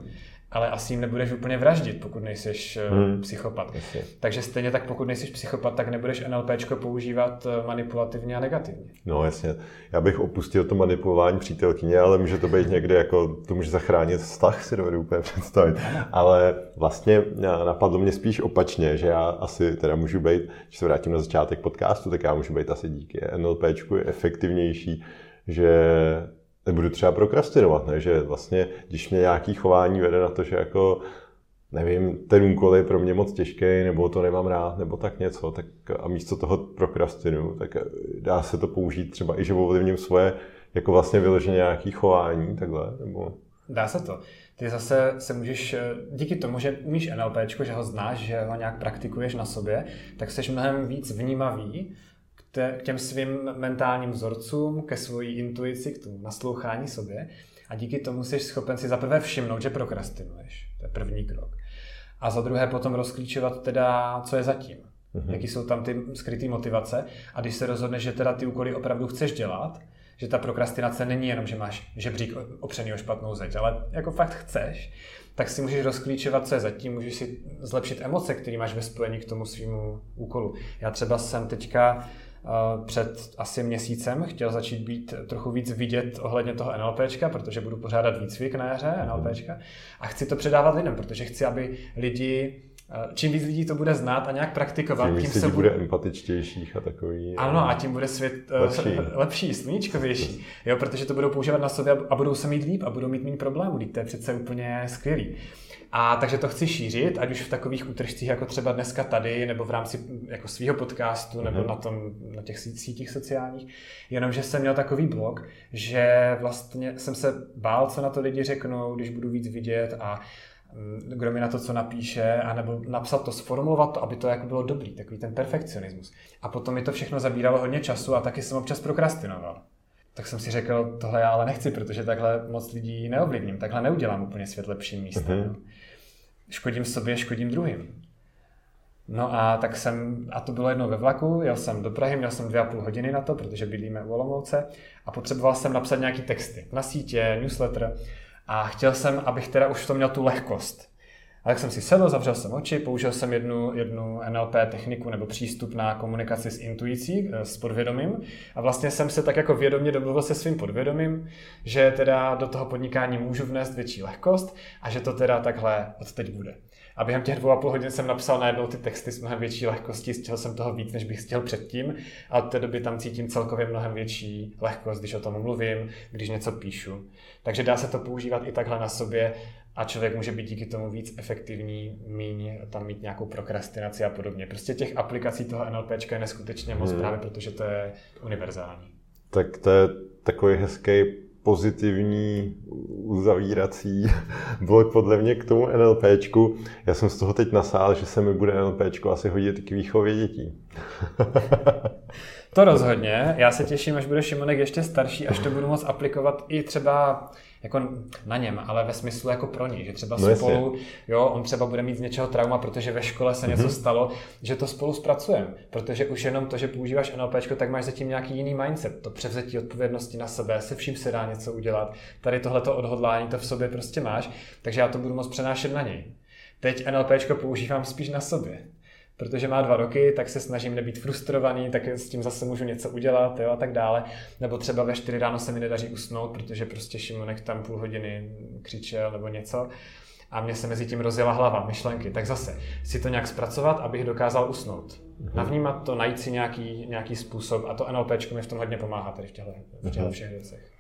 ale asi jim nebudeš úplně vraždit, pokud nejsi eh, hmm. psychopat. Jasně. Takže stejně tak, pokud nejsi psychopat, tak nebudeš NLP používat eh, manipulativně a negativně. No jasně. Já bych opustil to manipulování přítelkyně, ale může to být někde jako, to může zachránit vztah, si dovedu úplně představit. Ale vlastně eh, napadlo mě spíš opačně, že já asi teda můžu být, když se vrátím na začátek podcastu, tak já můžu být asi díky NLP efektivnější, že nebudu třeba prokrastinovat, ne? že vlastně, když mě nějaký chování vede na to, že jako nevím, ten úkol je pro mě moc těžký, nebo to nemám rád, nebo tak něco, tak a místo toho prokrastinu, tak dá se to použít třeba i, že ovlivním svoje jako vlastně vyloženě nějaký chování, takhle, nebo... Dá se to. Ty zase se můžeš, díky tomu, že umíš NLP, že ho znáš, že ho nějak praktikuješ na sobě, tak jsi mnohem víc vnímavý k těm svým mentálním vzorcům, ke svojí intuici, k tomu naslouchání sobě a díky tomu jsi schopen si zaprvé všimnout, že prokrastinuješ. To je první krok. A za druhé potom rozklíčovat teda, co je zatím. Mm-hmm. Jaký jsou tam ty skryté motivace. A když se rozhodneš, že teda ty úkoly opravdu chceš dělat, že ta prokrastinace není jenom, že máš žebřík opřený o špatnou zeď, ale jako fakt chceš, tak si můžeš rozklíčovat, co je zatím, můžeš si zlepšit emoce, které máš ve spojení k tomu svýmu úkolu. Já třeba jsem teďka před asi měsícem chtěl začít být trochu víc vidět ohledně toho NLPčka, protože budu pořádat výcvik na jaře NLPčka a chci to předávat lidem, protože chci, aby lidi čím víc lidí to bude znát a nějak praktikovat, tím, tím se bude empatičtějších a takový. Ano, a tím bude svět lepší, (laughs) lepší sluníčkovější, jo, protože to budou používat na sobě a budou se mít líp a budou mít méně problémů, to je přece úplně skvělý. A takže to chci šířit, ať už v takových útržcích jako třeba dneska tady, nebo v rámci jako svého podcastu, nebo mm-hmm. na, tom, na těch sítích sociálních. Jenomže jsem měl takový blog, že vlastně jsem se bál, co na to lidi řeknou, když budu víc vidět a mm, kdo mi na to co napíše, anebo napsat to, sformulovat to, aby to jako bylo dobrý, takový ten perfekcionismus. A potom mi to všechno zabíralo hodně času a taky jsem občas prokrastinoval. Tak jsem si řekl, tohle já ale nechci, protože takhle moc lidí neovlivním, takhle neudělám úplně svět lepším místem. Mm-hmm škodím sobě, škodím druhým. No a tak jsem, a to bylo jedno ve vlaku, jel jsem do Prahy, měl jsem dvě a půl hodiny na to, protože bydlíme u Olomouce a potřeboval jsem napsat nějaký texty na sítě, newsletter a chtěl jsem, abych teda už v tom měl tu lehkost. A tak jsem si sedl, zavřel jsem oči, použil jsem jednu, jednu NLP techniku nebo přístup na komunikaci s intuicí, eh, s podvědomím. A vlastně jsem se tak jako vědomě domluvil se svým podvědomím, že teda do toho podnikání můžu vnést větší lehkost a že to teda takhle od teď bude. A během těch dvou a půl hodin jsem napsal najednou ty texty s mnohem větší lehkostí, stihl jsem toho víc, než bych stihl předtím. A od té doby tam cítím celkově mnohem větší lehkost, když o tom mluvím, když něco píšu. Takže dá se to používat i takhle na sobě a člověk může být díky tomu víc efektivní, míň tam mít nějakou prokrastinaci a podobně. Prostě těch aplikací toho NLP je neskutečně moc hmm. právě, protože to je univerzální. Tak to je takový hezký pozitivní uzavírací (laughs) blok podle mě k tomu NLPčku. Já jsem z toho teď nasál, že se mi bude NLPčko asi hodit k výchově dětí. (laughs) to rozhodně. Já se těším, až bude Šimonek ještě starší, až to budu moct aplikovat i třeba jako na něm, ale ve smyslu jako pro něj, že třeba no spolu, jo, on třeba bude mít z něčeho trauma, protože ve škole se něco mm-hmm. stalo, že to spolu zpracujeme, protože už jenom to, že používáš NLP, tak máš zatím nějaký jiný mindset, to převzetí odpovědnosti na sebe, se vším se dá něco udělat, tady tohleto odhodlání to v sobě prostě máš, takže já to budu moct přenášet na něj. Teď NLP používám spíš na sobě protože má dva roky, tak se snažím nebýt frustrovaný, tak s tím zase můžu něco udělat jo, a tak dále. Nebo třeba ve čtyři ráno se mi nedaří usnout, protože prostě Šimonek tam půl hodiny křičel nebo něco a mě se mezi tím rozjela hlava, myšlenky. Tak zase si to nějak zpracovat, abych dokázal usnout. Mhm. Navnímat to, najít si nějaký, nějaký způsob a to NLP mi v tom hodně pomáhá tady v těchto, v těchto mhm. všech věcech.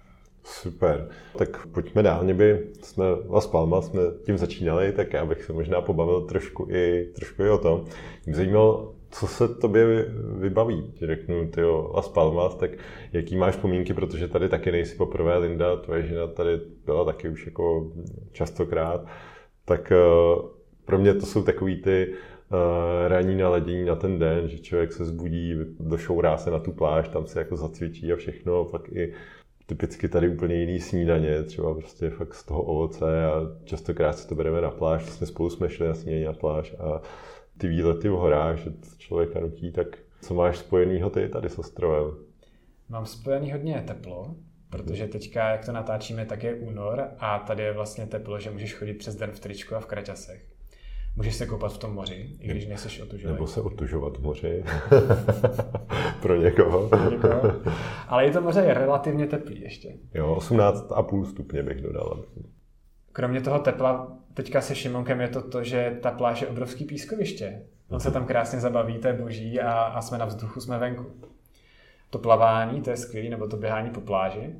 Super. Tak pojďme dál. Mě by jsme Las Palmas, jsme tím začínali, tak já bych se možná pobavil trošku i, trošku i o tom. Mě zajímalo, co se tobě vybaví? Řeknu, ty Las Palmas, tak jaký máš pomínky, protože tady taky nejsi poprvé, Linda, tvoje žena tady byla taky už jako častokrát. Tak eh, pro mě to jsou takový ty uh, ranní naladění na ten den, že člověk se zbudí, došourá se na tu pláž, tam se jako zacvičí a všechno, pak i typicky tady úplně jiný snídaně, třeba prostě fakt z toho ovoce a častokrát si to bereme na pláž, vlastně spolu jsme šli na snídaně na pláž a ty výlety v horách, že člověka nutí, tak co máš spojenýho ty tady s ostrovem? Mám spojený hodně teplo, protože teďka, jak to natáčíme, tak je únor a tady je vlastně teplo, že můžeš chodit přes den v tričku a v kraťasech. Můžeš se koupat v tom moři, i když nejseš otužovat. Nebo se otužovat v moři. (laughs) Pro někoho. Pro někoho. Ale je to moře je relativně teplý ještě. Jo, 18,5 stupně bych dodal. Kromě toho tepla, teďka se Šimonkem je to to, že ta pláž je obrovský pískoviště. On se tam krásně zabaví, to je boží a, a jsme na vzduchu, jsme venku. To plavání, to je skvělé, nebo to běhání po pláži.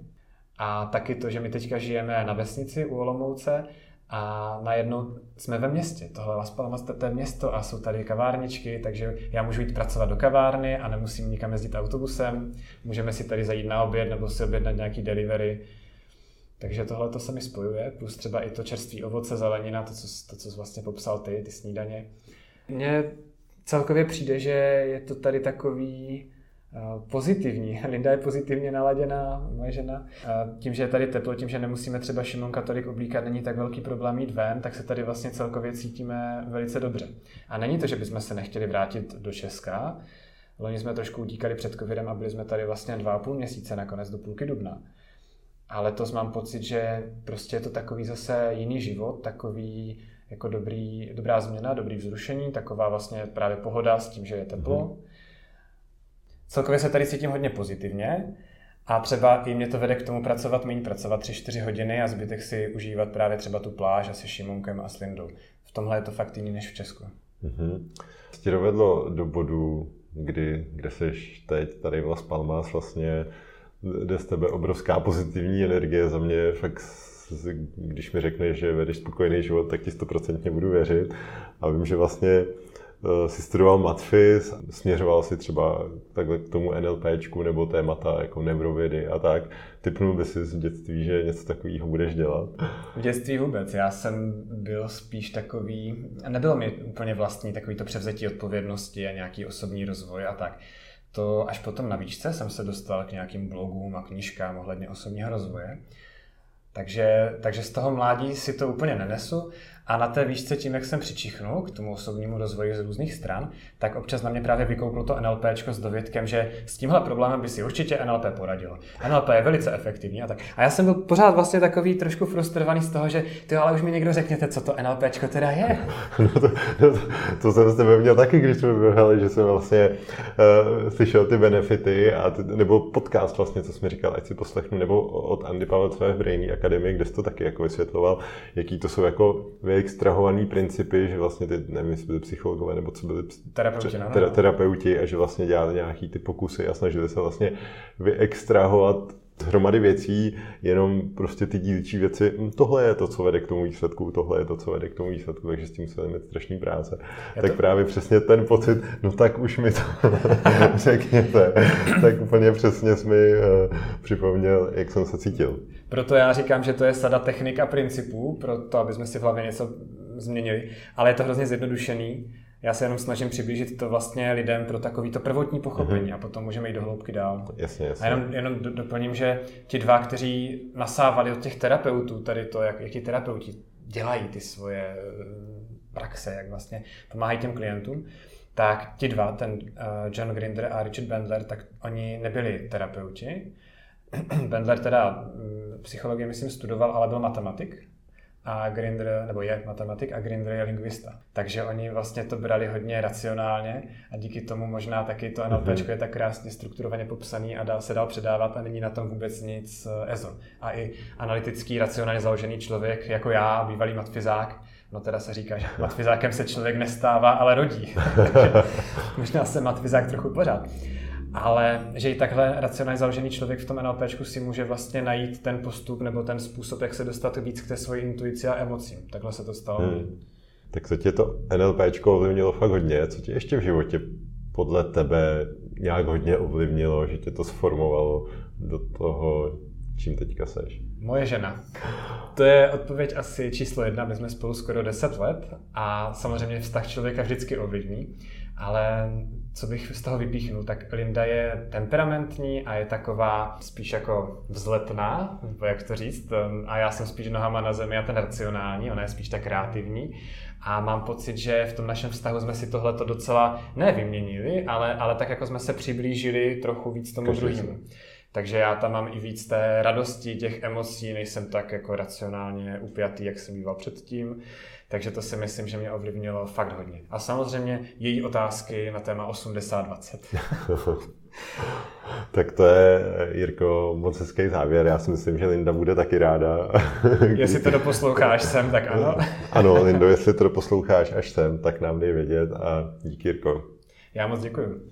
A taky to, že my teďka žijeme na vesnici u Olomouce a najednou jsme ve městě. Tohle Las Palmas to je město a jsou tady kavárničky, takže já můžu jít pracovat do kavárny a nemusím nikam jezdit autobusem. Můžeme si tady zajít na oběd nebo si objednat nějaký delivery. Takže tohle to se mi spojuje, plus třeba i to čerství ovoce, zelenina, to, co, to, co jsi vlastně popsal ty, ty snídaně. Mně celkově přijde, že je to tady takový pozitivní. (laughs) Linda je pozitivně naladěná, moje žena. Eh, tím, že je tady teplo, tím, že nemusíme třeba Šimonka tolik oblíkat, není tak velký problém jít ven, tak se tady vlastně celkově cítíme velice dobře. A není to, že bychom se nechtěli vrátit do Česka. Loni jsme trošku utíkali před covidem a byli jsme tady vlastně dva a půl měsíce nakonec do půlky dubna. A letos mám pocit, že prostě je to takový zase jiný život, takový jako dobrý, dobrá změna, dobrý vzrušení, taková vlastně právě pohoda s tím, že je teplo. Mm-hmm celkově se tady cítím hodně pozitivně a třeba i mě to vede k tomu pracovat méně, pracovat 3-4 hodiny a zbytek si užívat právě třeba tu pláž a se Šimonkem a s Lindou. V tomhle je to fakt jiný než v Česku. Mm-hmm. Tě dovedlo do bodu, kdy, kde jsi teď tady Las Palmas vlastně jde z tebe obrovská pozitivní energie. Za mě fakt, když mi řekneš, že vedeš spokojený život, tak ti stoprocentně budu věřit. A vím, že vlastně si studoval matfis, směřoval si třeba takhle k tomu NLPčku nebo témata jako neurovědy a tak. Typnul by si v dětství, že něco takového budeš dělat? V dětství vůbec. Já jsem byl spíš takový, nebylo mi úplně vlastní takový to převzetí odpovědnosti a nějaký osobní rozvoj a tak. To až potom na výšce jsem se dostal k nějakým blogům a knížkám ohledně osobního rozvoje. Takže, takže z toho mládí si to úplně nenesu a na té výšce tím, jak jsem přičichnul k tomu osobnímu rozvoji z různých stran, tak občas na mě právě vykouklo to NLP s dovědkem, že s tímhle problémem by si určitě NLP poradilo. NLP je velice efektivní a tak. A já jsem byl pořád vlastně takový trošku frustrovaný z toho, že ty ale už mi někdo řekněte, co to NLP teda je. (laughs) No to, no to, to, jsem s tebe měl taky, když jsme běhali, že jsem vlastně uh, slyšel ty benefity, a ty, nebo podcast vlastně, co jsme říkal, ať si poslechnu, nebo od Andy Pavel v Brainy, akademii, kde jsi to taky jako vysvětloval, jaký to jsou jako vyextrahované principy, že vlastně ty, nevím, jestli byli psychologové nebo co byli terapeuti, no, no. terapeuti a že vlastně dělali nějaký ty pokusy a snažili se vlastně vyextrahovat hromady věcí, jenom prostě ty dílčí věci, hm, tohle je to, co vede k tomu výsledku, tohle je to, co vede k tomu výsledku, takže s tím musíme mít strašný práce. Já tak to... právě přesně ten pocit, no tak už mi to (laughs) řekněte, tak úplně přesně jsi mi uh, připomněl, jak jsem se cítil. Proto já říkám, že to je sada technik a principů, pro to, aby jsme si v hlavě něco změnili, ale je to hrozně zjednodušený já se jenom snažím přiblížit to vlastně lidem pro takový to prvotní pochopení mm-hmm. a potom můžeme jít do hloubky dál. Jasně, jasně. A jenom, jenom doplním, že ti dva, kteří nasávali od těch terapeutů, tady to, jak, jak ti terapeuti dělají ty svoje eh, praxe, jak vlastně pomáhají těm klientům, tak ti dva, ten uh, John Grinder a Richard Bendler, tak oni nebyli terapeuti. (clears throat) Bendler teda mm, psychologii, myslím, studoval, ale byl matematik a Grinder, nebo je matematik a Grinder je lingvista. Takže oni vlastně to brali hodně racionálně a díky tomu možná taky to NLP mm-hmm. je tak krásně strukturovaně popsaný a dá se dál předávat a není na tom vůbec nic eh, EZO. A i analytický, racionálně založený člověk, jako já, bývalý matfizák, No teda se říká, že matfizákem se člověk nestává, ale rodí. (laughs) (laughs) možná jsem matfizák trochu pořád ale že i takhle racionálně založený člověk v tom NLP si může vlastně najít ten postup nebo ten způsob, jak se dostat víc k té svoji intuici a emocím. Takhle se to stalo. Hmm. Tak co tě to NLP ovlivnilo fakt hodně? Co tě ještě v životě podle tebe nějak hodně ovlivnilo, že tě to sformovalo do toho, čím teďka seš? Moje žena. To je odpověď asi číslo jedna. My jsme spolu skoro 10 let a samozřejmě vztah člověka vždycky ovlivní, ale co bych z toho vypíchnul, tak Linda je temperamentní a je taková spíš jako vzletná, nebo jak to říct, a já jsem spíš nohama na zemi a ten racionální, ona je spíš tak kreativní. A mám pocit, že v tom našem vztahu jsme si tohleto docela nevyměnili, ale, ale tak jako jsme se přiblížili trochu víc tomu druhému. Takže já tam mám i víc té radosti, těch emocí, nejsem tak jako racionálně upjatý, jak jsem býval předtím. Takže to si myslím, že mě ovlivnilo fakt hodně. A samozřejmě její otázky na téma 80-20. (laughs) tak to je, Jirko, moc hezký závěr. Já si myslím, že Linda bude taky ráda. (laughs) jestli to doposloucháš sem, tak ano. (laughs) ano, Lindo, jestli to doposloucháš až sem, tak nám dej vědět a díky, Jirko. Já moc děkuji.